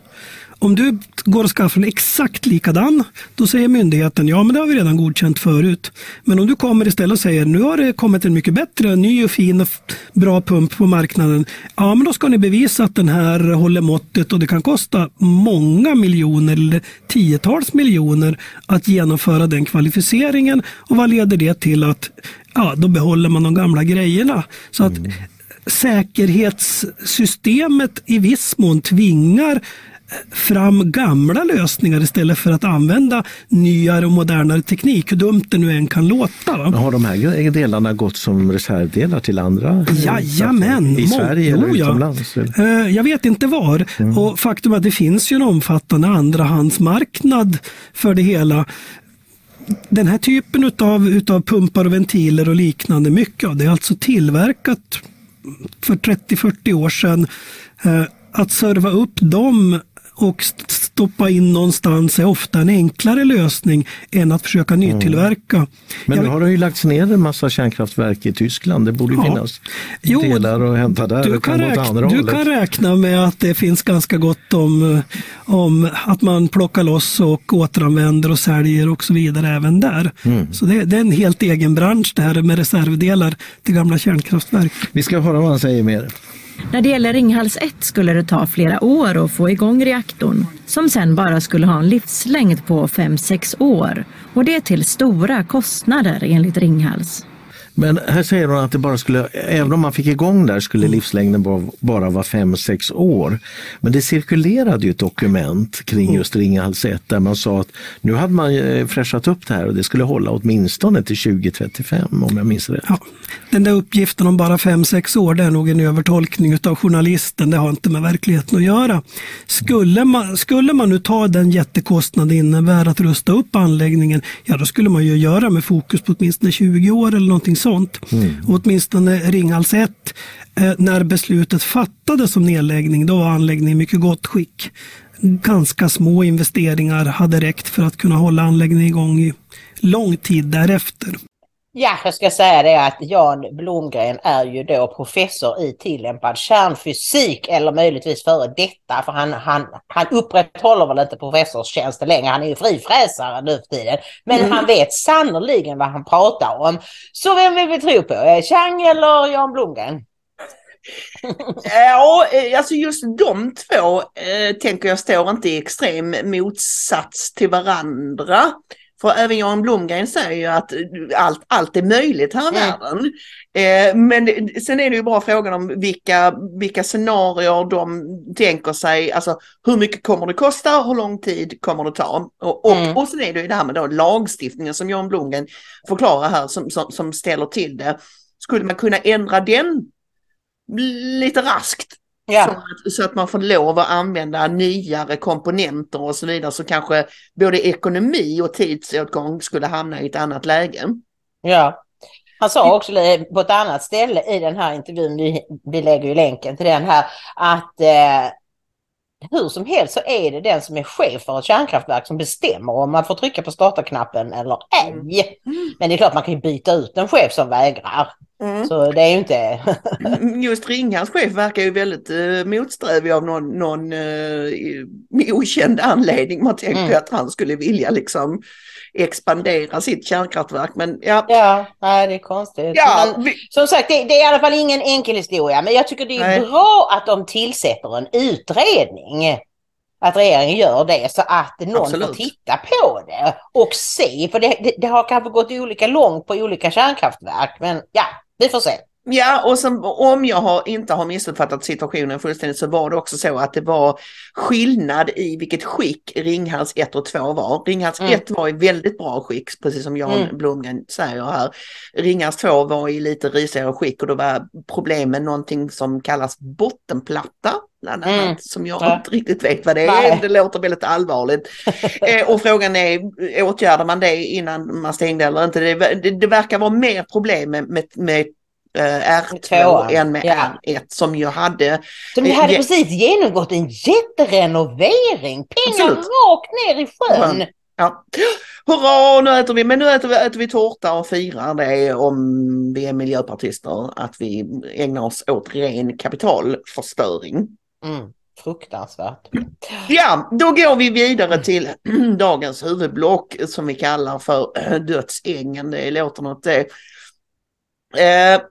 om du går och skaffar en exakt likadan, då säger myndigheten ja men det har vi redan godkänt förut. Men om du kommer istället och säger nu har det kommit en mycket bättre, ny och fin och bra pump på marknaden. Ja men då ska ni bevisa att den här håller måttet och det kan kosta många miljoner eller tiotals miljoner att genomföra den kvalificeringen. Och vad leder det till? att ja, då behåller man de gamla grejerna. Så att mm. säkerhetssystemet i viss mån tvingar fram gamla lösningar istället för att använda nyare och modernare teknik, hur dumt det nu än kan låta. Va? Har de här delarna gått som reservdelar till andra? Jajamän! I Sverige eller utomlands? Eller? Eh, jag vet inte var. Mm. Och faktum är att det finns ju en omfattande andrahandsmarknad för det hela den här typen utav, utav pumpar och ventiler och liknande, mycket av det är alltså tillverkat för 30-40 år sedan. Eh, att serva upp dem och stoppa in någonstans är ofta en enklare lösning än att försöka nytillverka. Mm. Men nu har det ju lagts ner en massa kärnkraftverk i Tyskland. Det borde ja. finnas jo, delar att hämta där. Du, kan, räkna, du kan räkna med att det finns ganska gott om, om att man plockar loss och återanvänder och säljer och så vidare även där. Mm. Så det, det, är en helt egen bransch det här med reservdelar till gamla kärnkraftverk. Vi ska höra vad han säger mer. När det gäller Ringhals 1 skulle det ta flera år att få igång reaktorn som sen bara skulle ha en livslängd på 5-6 år och det till stora kostnader enligt Ringhals. Men här säger hon att det bara skulle, även om man fick igång där skulle mm. livslängden bara vara 5-6 år. Men det cirkulerade ju ett dokument kring mm. just Ringhals 1 där man sa att nu hade man eh, fräschat upp det här och det skulle hålla åtminstone till 2035 om jag minns rätt. Ja, den där uppgiften om bara 5-6 år det är nog en övertolkning av journalisten. Det har inte med verkligheten att göra. Skulle man, skulle man nu ta den jättekostnad det innebär att rusta upp anläggningen, ja då skulle man ju göra med fokus på åtminstone 20 år eller någonting sånt. Mm. åtminstone Ringhals 1, eh, när beslutet fattades om nedläggning, då var anläggningen i mycket gott skick. Ganska små investeringar hade räckt för att kunna hålla anläggningen igång i lång tid därefter. Ja, jag ska säga det att Jan Blomgren är ju då professor i tillämpad kärnfysik eller möjligtvis före detta för han, han, han upprätthåller väl inte professorstjänsten längre, han är ju frifräsare nu för tiden. Men mm. han vet sannoliken vad han pratar om. Så vem vill vi tro på, eh, Chang eller Jan Blomgren? ja, eh, alltså just de två eh, tänker jag står inte i extrem motsats till varandra. För även Jan Blomgren säger ju att allt, allt är möjligt här i mm. världen. Eh, men sen är det ju bara frågan om vilka, vilka scenarier de tänker sig, alltså hur mycket kommer det kosta, hur lång tid kommer det ta? Och, och, mm. och sen är det ju det här med då lagstiftningen som Jan Blomgren förklarar här som, som, som ställer till det. Skulle man kunna ändra den lite raskt Ja. Så, att, så, att, man får lov att använda nyare komponenter och så vidare så kanske både ekonomi och tidsåtgång skulle hamna i ett annat läge. Ja, han sa också på ett annat ställe i den här intervjun, vi, vi lägger ju länken till den här, att eh, hur som helst så är det den som är chef för ett kärnkraftverk som bestämmer om man får trycka på starta-knappen eller ej. Mm. Men det är klart man kan ju byta ut en chef som vägrar. Mm. Så det är ju inte... Just Ringhals chef verkar ju väldigt uh, motsträvig av någon, någon uh, okänd anledning. Man tänkte mm. att han skulle vilja liksom expandera sitt kärnkraftverk. Men ja, ja nej, det är konstigt. Ja, men, vi... Som sagt, det, det, är i alla fall ingen enkel historia. Men jag tycker det är nej. bra att de tillsätter en utredning. Att regeringen gör det så att någon Absolut. får titta på det och se. För det, det, det har kanske gått olika långt på olika kärnkraftverk. Men ja, vi får se. Ja, och som, om jag har, inte har missuppfattat situationen fullständigt så var det också så att det var skillnad i vilket skick Ringhals 1 och 2 var. Ringhals mm. 1 var i väldigt bra skick, precis som Jan mm. Blomgren säger här. Ringhals 2 var i lite risigare skick och då var problemet någonting som kallas bottenplatta. Bland annat, mm. som jag ja. inte riktigt vet vad det är. Nej. Det låter väldigt allvarligt. eh, och frågan är, åtgärdar man det innan man stängde eller inte? Det, det, det verkar vara mer problem med, med, med eh, R2 än med ja. R1 som ju hade... Som ju hade precis genomgått en jätterenovering. Pengar rakt ner i sjön. Ja. Hurra, nu äter vi, men nu äter vi, äter vi tårta och firar det om vi är miljöpartister, att vi ägnar oss åt ren kapitalförstöring. Mm. Fruktansvärt. Ja, då går vi vidare till dagens huvudblock som vi kallar för dödsängen. Det låter något det. Eh,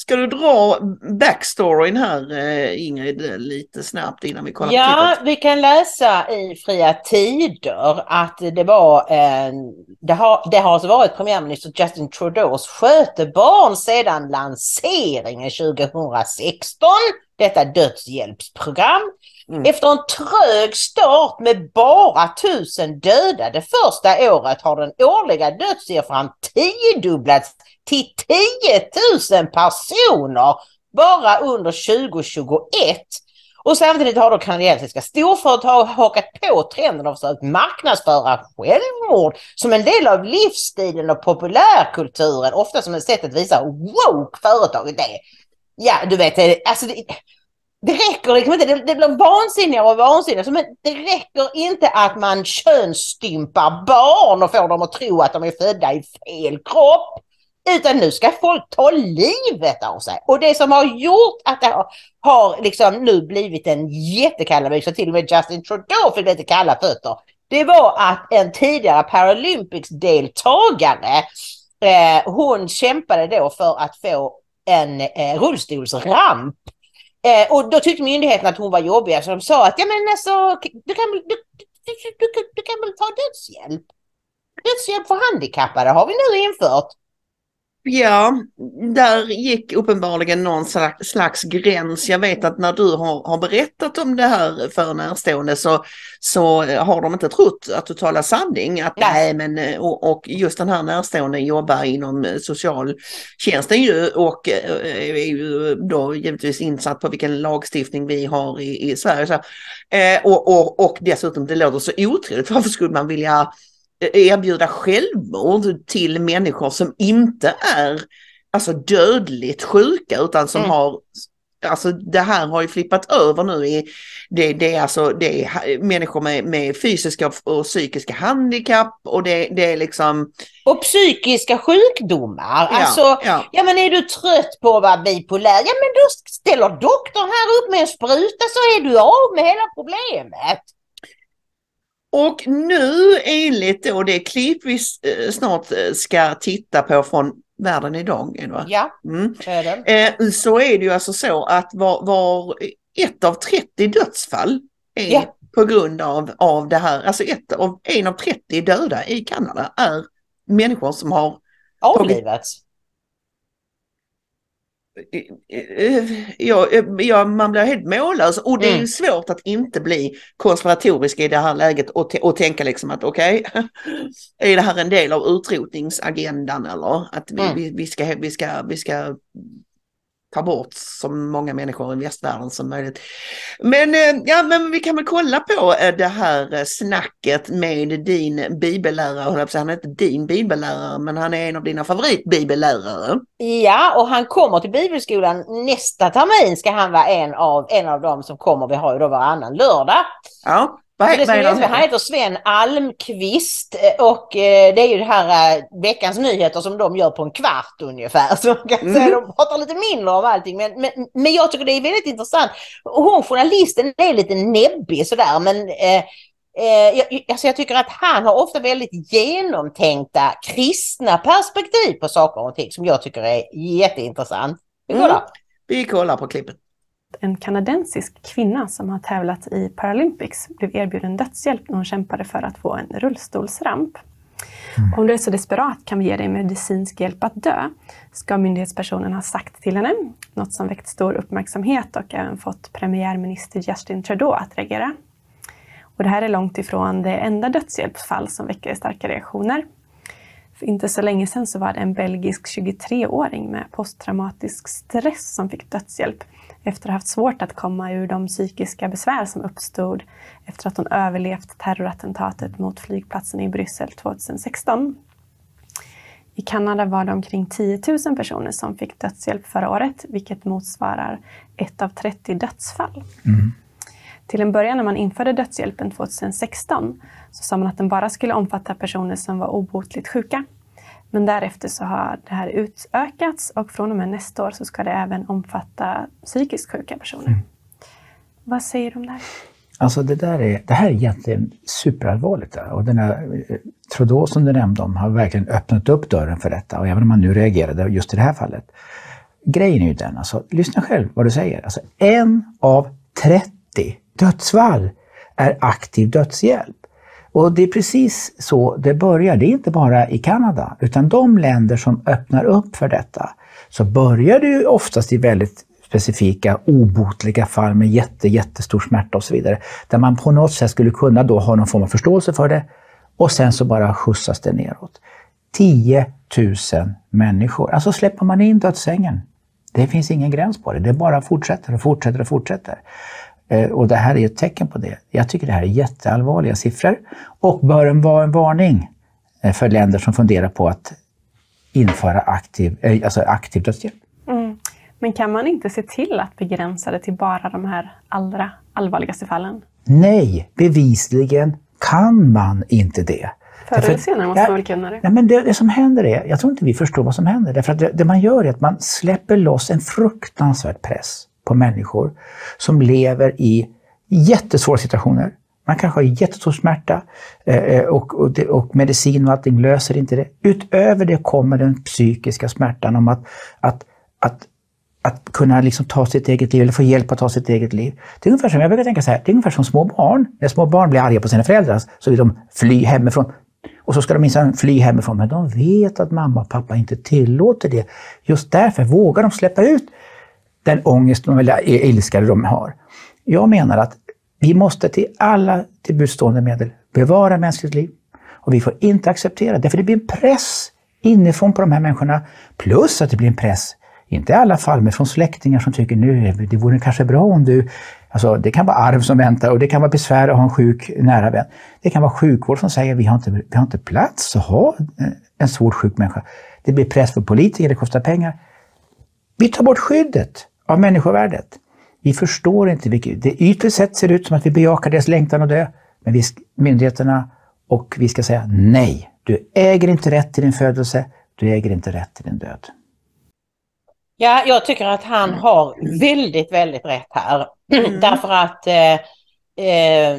Ska du dra backstoryn här eh, Ingrid lite snabbt innan vi kollar ja, vi kan läsa i Fria Tider att det var en, det har, det har alltså varit premiärminister Justin Trudeaus skötebarn sedan lanseringen 2016. Detta dödshjälpsprogram. Mm. Efter en trög start med bara tusen dödade första året har den årliga dödssiffran tiodubblats till 10 000 personer bara under 2021. Och samtidigt har då kanadensiska storföretag hakat på trenden och försökt marknadsföra självmord som en del av livsstilen och populärkulturen, ofta som ett sätt att visa hur woke företaget är. Ja, du vet, alltså det, det räcker liksom inte, det, det blir vansinnigare och vansinnigare. Men det räcker inte att man könsstympar barn och får dem att tro att de är födda i fel kropp. Utan nu ska folk ta livet av sig. Och det som har gjort att det har, har liksom nu blivit en jättekalabalik, så till och med Justin Trudeau fick lite kalla fötter. Det var att en tidigare Paralympics-deltagare, eh, hon kämpade då för att få en eh, rullstolsramp. Eh, och då tyckte myndigheten att hon var jobbig, så de sa att ja men alltså, du kan, du, du, du, du kan väl ta dödshjälp? Dödshjälp för handikappade har vi nu infört. Ja, där gick uppenbarligen någon slags, slags gräns. Jag vet att när du har, har berättat om det här för närstående så, så har de inte trott att du talar sanning. Att, nej. men, och, och just den här närstående jobbar inom socialtjänsten ju och är ju då givetvis insatt på vilken lagstiftning vi har i, i Sverige. Så, eh, och, och, och dessutom det låter så otroligt. Varför skulle man vilja erbjuda självmord till människor som inte är alltså dödligt sjuka utan som mm. har Alltså det här har ju flippat över nu i det, det är alltså det är människor med, med fysiska och psykiska handikapp och det, det är liksom Och psykiska sjukdomar. Ja, alltså, ja. ja men är du trött på att vara bipolär? Ja men då ställer doktorn här upp med en spruta så är du av med hela problemet. Och nu enligt då det klipp vi eh, snart eh, ska titta på från Världen idag, är det va? Ja, mm. är det. Eh, så är det ju alltså så att var, var ett av 30 dödsfall är ja. på grund av, av det här, alltså ett av, en av 30 döda i Kanada är människor som har avlivats. Ja, ja, man blir helt mållös och det är mm. svårt att inte bli konspiratorisk i det här läget och, och tänka liksom att okej, okay, är det här en del av utrotningsagendan eller att vi, mm. vi, vi, ska, vi, ska, vi ska ta bort så många människor i västvärlden som möjligt. Men, eh, ja, men vi kan väl kolla på eh, det här eh, snacket med din bibellärare. Han är inte din bibellärare, men han är en av dina favoritbibellärare. Ja, och han kommer till bibelskolan nästa termin ska han vara en av, en av dem som kommer. Vi har ju då varannan lördag. Ja. Vad, det vad han, han heter Sven Almqvist eh, och eh, det är ju det här eh, veckans nyheter som de gör på en kvart ungefär. Så man kan mm. säga de pratar lite mindre om allting. Men, men, men jag tycker det är väldigt intressant. Hon journalisten är lite näbbig sådär men eh, eh, jag, alltså jag tycker att han har ofta väldigt genomtänkta kristna perspektiv på saker och ting som jag tycker är jätteintressant. Vi kollar. Mm. Vi kollar på klippet. En kanadensisk kvinna som har tävlat i Paralympics blev erbjuden dödshjälp när hon kämpade för att få en rullstolsramp. Mm. Om du är så desperat kan vi ge dig medicinsk hjälp att dö, ska myndighetspersonen ha sagt till henne. Något som väckt stor uppmärksamhet och även fått premiärminister Justin Trudeau att reagera. Och det här är långt ifrån det enda dödshjälpsfall som väcker starka reaktioner. För inte så länge sedan så var det en belgisk 23-åring med posttraumatisk stress som fick dödshjälp efter att ha haft svårt att komma ur de psykiska besvär som uppstod efter att hon överlevt terrorattentatet mot flygplatsen i Bryssel 2016. I Kanada var det omkring 10 000 personer som fick dödshjälp förra året, vilket motsvarar ett av 30 dödsfall. Mm. Till en början när man införde dödshjälpen 2016 så sa man att den bara skulle omfatta personer som var obotligt sjuka. Men därefter så har det här utökats och från och med nästa år så ska det även omfatta psykiskt sjuka personer. Mm. Vad säger du om det här? Alltså det, där är, det här är egentligen superallvarligt. Där. Och den här eh, Trudeau som du nämnde om har verkligen öppnat upp dörren för detta. Och även om man nu reagerade just i det här fallet. Grejen är ju den, alltså, lyssna själv vad du säger. Alltså, en av 30 dödsfall är aktiv dödshjälp. Och det är precis så det börjar. Det är inte bara i Kanada, utan de länder som öppnar upp för detta, så börjar det ju oftast i väldigt specifika obotliga fall med jätte, jättestor smärta och så vidare. Där man på något sätt skulle kunna då ha någon form av förståelse för det och sen så bara skjutsas det neråt. 10 000 människor. Alltså släpper man in dödssängen. Det finns ingen gräns på det. Det bara fortsätter och fortsätter och fortsätter. Eh, och det här är ett tecken på det. Jag tycker det här är jätteallvarliga siffror och bör vara en varning eh, för länder som funderar på att införa aktiv, eh, alltså aktiv dödshjälp. Mm. Men kan man inte se till att begränsa det till bara de här allra allvarligaste fallen? Nej, bevisligen kan man inte det. Förr eller senare måste man väl kunna det? Nej, men det, det, som händer är, jag tror inte vi förstår vad som händer. Därför att det, det, man gör är att man släpper loss en fruktansvärd press på människor som lever i jättesvåra situationer. Man kanske har jättestor smärta eh, eh, och, och, och, medicin och allting löser inte det. Utöver det kommer den psykiska smärtan om att, att, att att kunna liksom ta sitt eget liv eller få hjälp att ta sitt eget liv. Det är ungefär som, jag brukar tänka så här, det är ungefär som små barn. När små barn blir arga på sina föräldrar så vill de fly hemifrån. Och så ska de minsann fly hemifrån, men de vet att mamma och pappa inte tillåter det. Just därför vågar de släppa ut den ångest eller ilska de har. Jag menar att vi måste till alla tillbudstående medel bevara mänskligt liv. Och vi får inte acceptera det, för det blir en press inifrån på de här människorna. Plus att det blir en press inte i alla fall, men från släktingar som tycker nu det vore kanske bra om du... Alltså, det kan vara arv som väntar och det kan vara besvär att ha en sjuk nära vän. Det kan vara sjukvård som säger vi har inte, vi har inte plats att ha eh, en svårt sjuk människa. Det blir press för politiker, det kostar pengar. Vi tar bort skyddet av människovärdet. Vi förstår inte vilket... Det ytligt sett ser det ut som att vi bejakar deras längtan att dö. Men vi, myndigheterna och vi ska säga nej. Du äger inte rätt till din födelse. Du äger inte rätt till din död. Ja, jag tycker att han har väldigt, väldigt rätt här. Mm. Därför att eh, eh,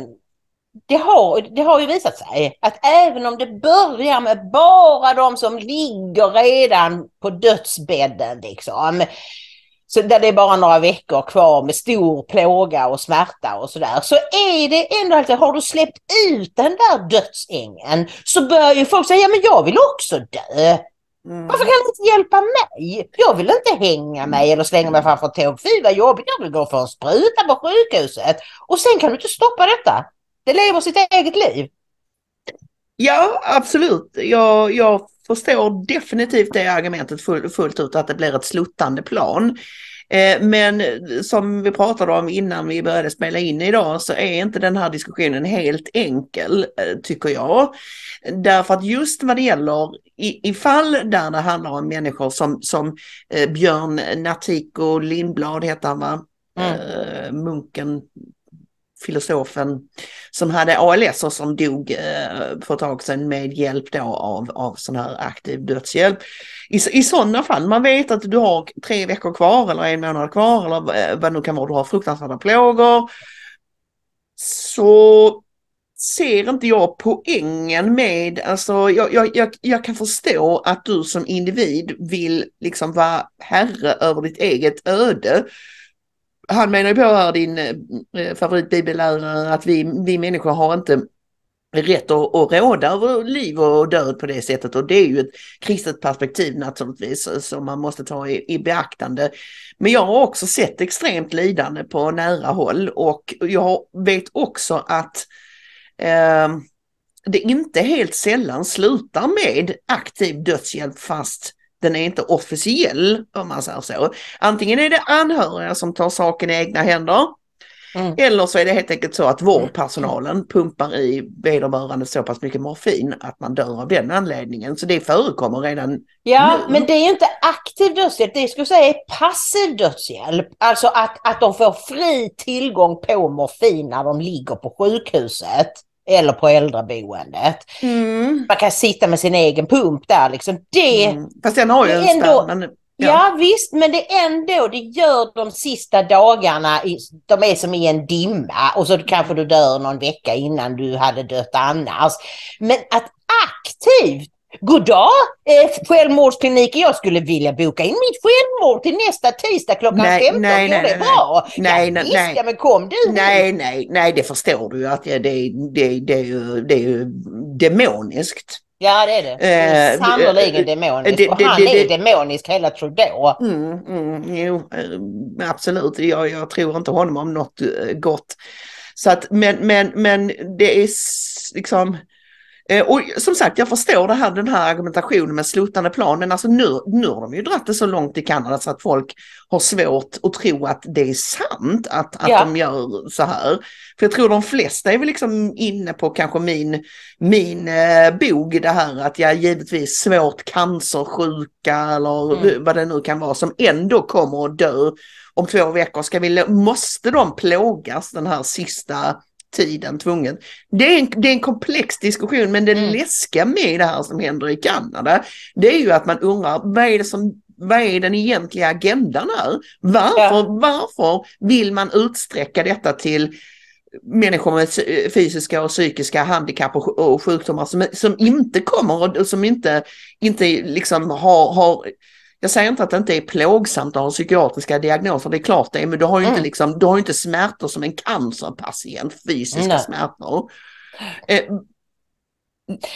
det, har, det har ju visat sig att även om det börjar med bara de som ligger redan på dödsbädden, liksom, så där det är bara några veckor kvar med stor plåga och smärta och sådär, så är det ändå alltid, har du släppt ut den där dödsängen så börjar ju folk säga, ja men jag vill också dö. Mm. Varför kan ni inte hjälpa mig? Jag vill inte hänga mig eller slänga mig framför tåg. Fy vad jobbigt, jag vill gå för en spruta på sjukhuset. Och sen kan du inte stoppa detta. Det lever sitt eget liv. Ja, absolut. Jag, jag förstår definitivt det argumentet fullt ut, att det blir ett sluttande plan. Eh, men som vi pratade om innan vi började spela in idag så är inte den här diskussionen helt enkel, eh, tycker jag. Därför att just vad det gäller i, fall där det handlar om människor som, som eh, Björn Natthiko Lindblad heter han va? Mm. Munken filosofen som hade ALS och som dog eh, för ett tag sedan med hjälp då av, av sån här aktiv dödshjälp. I, I sådana fall, man vet att du har tre veckor kvar eller en månad kvar eller eh, vad det nu kan vara, du har fruktansvärda plågor. Så ser inte jag poängen med, alltså jag, jag, jag, jag, kan förstå att du som individ vill liksom vara herre över ditt eget öde han menar ju på här, din eh, eh favoritbibellärare, att vi, vi människor har inte rätt att, att råda över liv och död på det sättet och det är ju ett kristet perspektiv naturligtvis som man måste ta i, i beaktande. Men jag har också sett extremt lidande på nära håll och jag vet också att eh, det inte helt sällan slutar med aktiv dödshjälp fast den är inte officiell om man säger så. Antingen är det anhöriga som tar saken i egna händer mm. eller så är det helt enkelt så att vårdpersonalen pumpar i vederbörande så pass mycket morfin att man dör av den anledningen. Så det förekommer redan Ja, nu. men det är inte aktiv dödshjälp, det skulle säga är passiv dödshjälp. Alltså att, att de får fri tillgång på morfin när de ligger på sjukhuset eller på äldreboendet. Mm. Man kan sitta med sin egen pump där liksom. Det, mm. Fast den har ju en ändå, men... Ja. ja visst, men det är ändå, det gör de sista dagarna, de är som i en dimma och så kanske du dör någon vecka innan du hade dött annars. Men att aktivt God dag, eh, självmordskliniken. Jag skulle vilja boka in mitt självmord till nästa tisdag klockan nej, 15. Nej, nej, det bra? Nej, nej, nej. Ja, men kom du Nej, nej, nej, det förstår du ju att det, det, det, det, är ju, det är ju demoniskt. Ja det är det. det är eh, sannerligen demoniskt. Det, det, och han är demonisk hela Trudeau. Mm, mm, jo, eh, absolut. Jag, jag tror inte honom om något eh, gott. Så att, men, men, men det är liksom Eh, och som sagt, jag förstår det här, den här argumentationen med slutande plan, men alltså nu, nu har de ju dragit det så långt i Kanada så att folk har svårt att tro att det är sant att, att ja. de gör så här. För jag tror de flesta är väl liksom inne på kanske min, min eh, bog det här att jag givetvis svårt cancersjuka eller mm. vad det nu kan vara som ändå kommer att dö om två veckor. Ska vi, måste de plågas den här sista tiden tvungen. Det är, en, det är en komplex diskussion men det mm. läskiga med det här som händer i Kanada det är ju att man undrar vad är det som vad är den egentliga agendan här? Varför, ja. varför vill man utsträcka detta till människor med fysiska och psykiska handikapp och, sjukdomar som, som inte kommer och som inte, inte liksom har, har jag säger inte att det inte är plågsamt att ha psykiatriska diagnoser, det är klart det är, men du har ju mm. inte, liksom, du har inte smärtor som en cancerpatient, fysiska Nej. smärtor. Eh,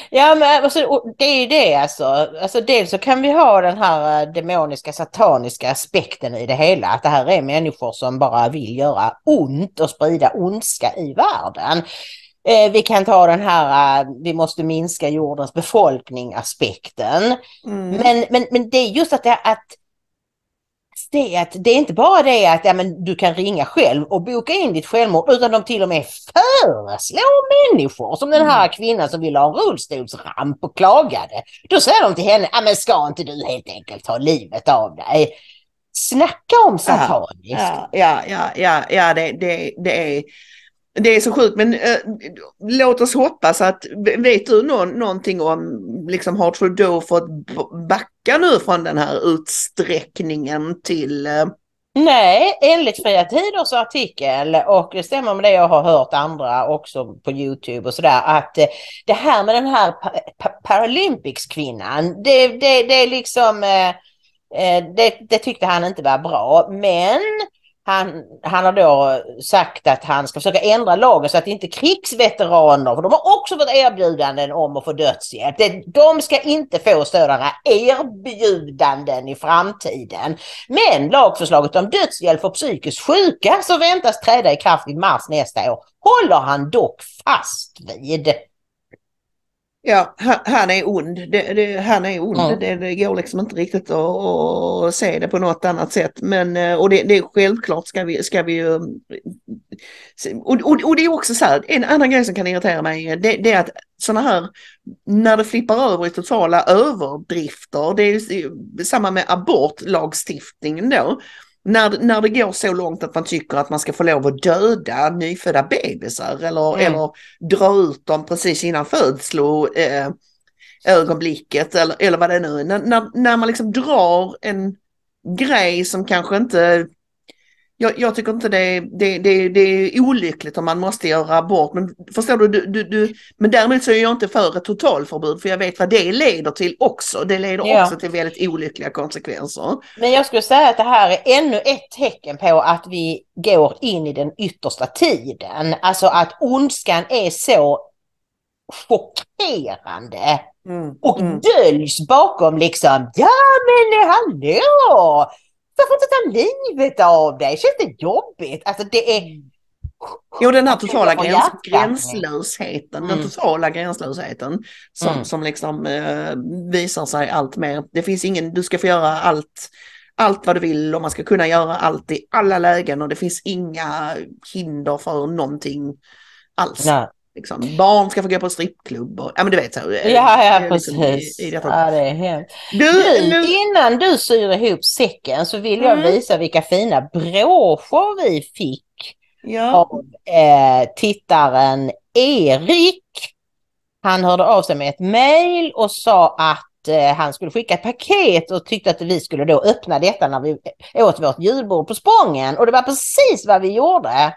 Ja men alltså, det är ju det alltså. alltså. Dels så kan vi ha den här eh, demoniska sataniska aspekten i det hela. Att det här är människor som bara vill göra ont och sprida ondska i världen. Eh, vi kan ta den här, uh, vi måste minska jordens befolkning aspekten. Mm. Men, men, men det är just att, det, att det, att det är inte bara det att ja, men du kan ringa själv och boka in ditt självmord utan de till och med föreslår människor som den här mm. kvinnan som ville ha en rullstolsramp och klagade. Då säger de till henne, ja men ska inte du helt enkelt ta livet av dig? Snacka om sataniskt. Ja, ja, ja, ja, ja det, det, det är det är så sjukt, men äh, låt oss hoppas att, vet du någon, någonting om, liksom har Trudeau fått backa nu från den här utsträckningen till äh... Nej, enligt Fria Tiders artikel och det stämmer med det jag har hört andra också på Youtube och sådär att eh, det här med den här pa pa Paralympics-kvinnan, det, det, det är liksom, det, det tyckte han inte var bra. Men han, han har då sagt att han ska försöka ändra lagen så att inte krigsveteraner, för de har också fått erbjudanden om att få dödshjälp. De ska inte få sådana erbjudanden i framtiden. Men lagförslaget om dödshjälp för psykiskt sjuka som väntas träda i kraft i mars nästa år håller han dock fast vid. Ja, han är ond. Det, det, han är ond. Mm. Det, det går liksom inte riktigt att, att, se det på något annat sätt. Men, eh, och det, det självklart ska vi, ska vi ju... Och, och, och, det är också så här, en annan grej som kan irritera mig, det, det är att sådana här, när det flippar över i totala överdrifter, det är samma med abortlagstiftningen då när, när det går så långt att man tycker att man ska få lov att döda nyfödda bebisar eller, mm. eller dra ut dem precis innan födslo eh, ögonblicket eller, eller vad det nu är. När, när, när man liksom drar en grej som kanske inte jag, jag, tycker inte det, det, det, det är olyckligt om man måste göra abort. Men förstår du, du, du, du, men däremot så är jag inte för ett totalförbud för jag vet vad det leder till också. Det leder ja. också till väldigt olyckliga konsekvenser. Men jag skulle säga att det här är ännu ett tecken på att vi går in i den yttersta tiden. Alltså att ondskan är så chockerande mm. och mm. döljs bakom liksom, ja men hallå! Varför inte ta livet av dig? Känns det jobbigt? Alltså det är... Jo, den här totala gräns, gränslösheten, mm. den totala gränslösheten som, mm. som liksom eh, visar sig allt mer. Det finns ingen, du ska få göra allt, allt vad du vill och man ska kunna göra allt i alla lägen och det finns inga hinder för någonting alls. Nej. Liksom, barn ska få gå på strippklubb och ja men du vet så. Ja, ja liksom precis. I, i ja, det är. Du, du. Innan du syr ihop säcken så vill jag mm. visa vilka fina broscher vi fick ja. av eh, tittaren Erik. Han hörde av sig med ett mejl och sa att att eh, han skulle skicka ett paket och tyckte att vi skulle då öppna detta när vi åt vårt julbord på Spången. Och det var precis vad vi gjorde.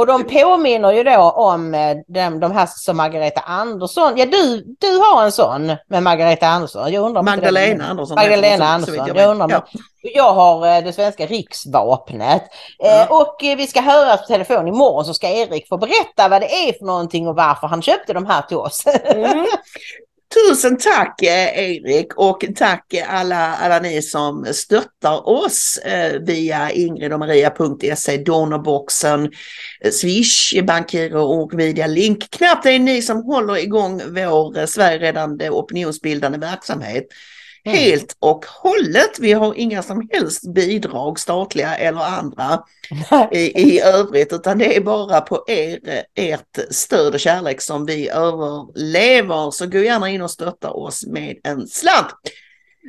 Och de påminner ju då om eh, de, de här som Margareta Andersson. Ja, du, du har en sån med Margareta Andersson. Jag undrar Magdalena Andersson. Magdalena Andersson. Jag, jag, undrar ja. jag har eh, det svenska riksvapnet. Ja. Eh, och vi ska höra på telefon imorgon så ska Erik få berätta vad det är för någonting och varför han köpte de här till oss. Mm. Tusen tack eh, Erik och tack alla, alla ni som stöttar oss eh, via ingridomaria.se, donorboxen, eh, Swish, Bankgiro och Media Link. Knappt är ni som håller igång vår Sverigeräddande opinionsbildande verksamhet. Mm. Helt och hållet. Vi har inga som helst bidrag, statliga eller andra, i, i övrigt, utan det är bara på er, ert stöd och kärlek som vi överlever. Så gå gärna in och stötta oss med en slant.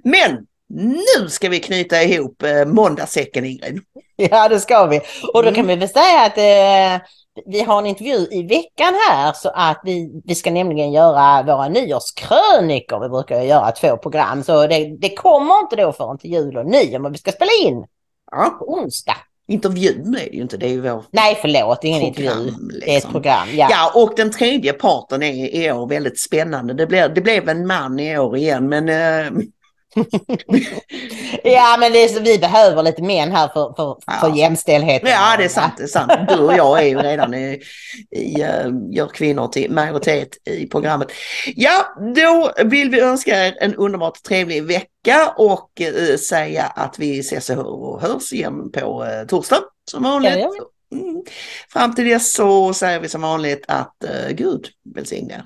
Men nu ska vi knyta ihop eh, måndagssäcken Ingrid. Ja det ska vi. Och då kan mm. vi väl säga att eh, vi har en intervju i veckan här så att vi, vi ska nämligen göra våra nyårskrönikor. Vi brukar göra två program så det, det kommer inte då förrän till jul och nyår men vi ska spela in ja. på onsdag. Intervjun är det ju inte, det är ju vår Nej förlåt, ingen program, intervju. Liksom. Det är ett program. Ja. ja, och den tredje parten är i år väldigt spännande. Det blev, det blev en man i år igen men eh, ja men det är, vi behöver lite män här för, för, ja. för jämställdheten. Ja det är sant, det är sant. Du och jag är ju redan i, i uh, gör kvinnor till majoritet i programmet. Ja, då vill vi önska er en underbart trevlig vecka och uh, säga att vi ses och hörs igen på uh, torsdag som vanligt. Ja, mm. Fram till dess så säger vi som vanligt att uh, Gud välsigne.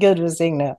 Gud välsigne.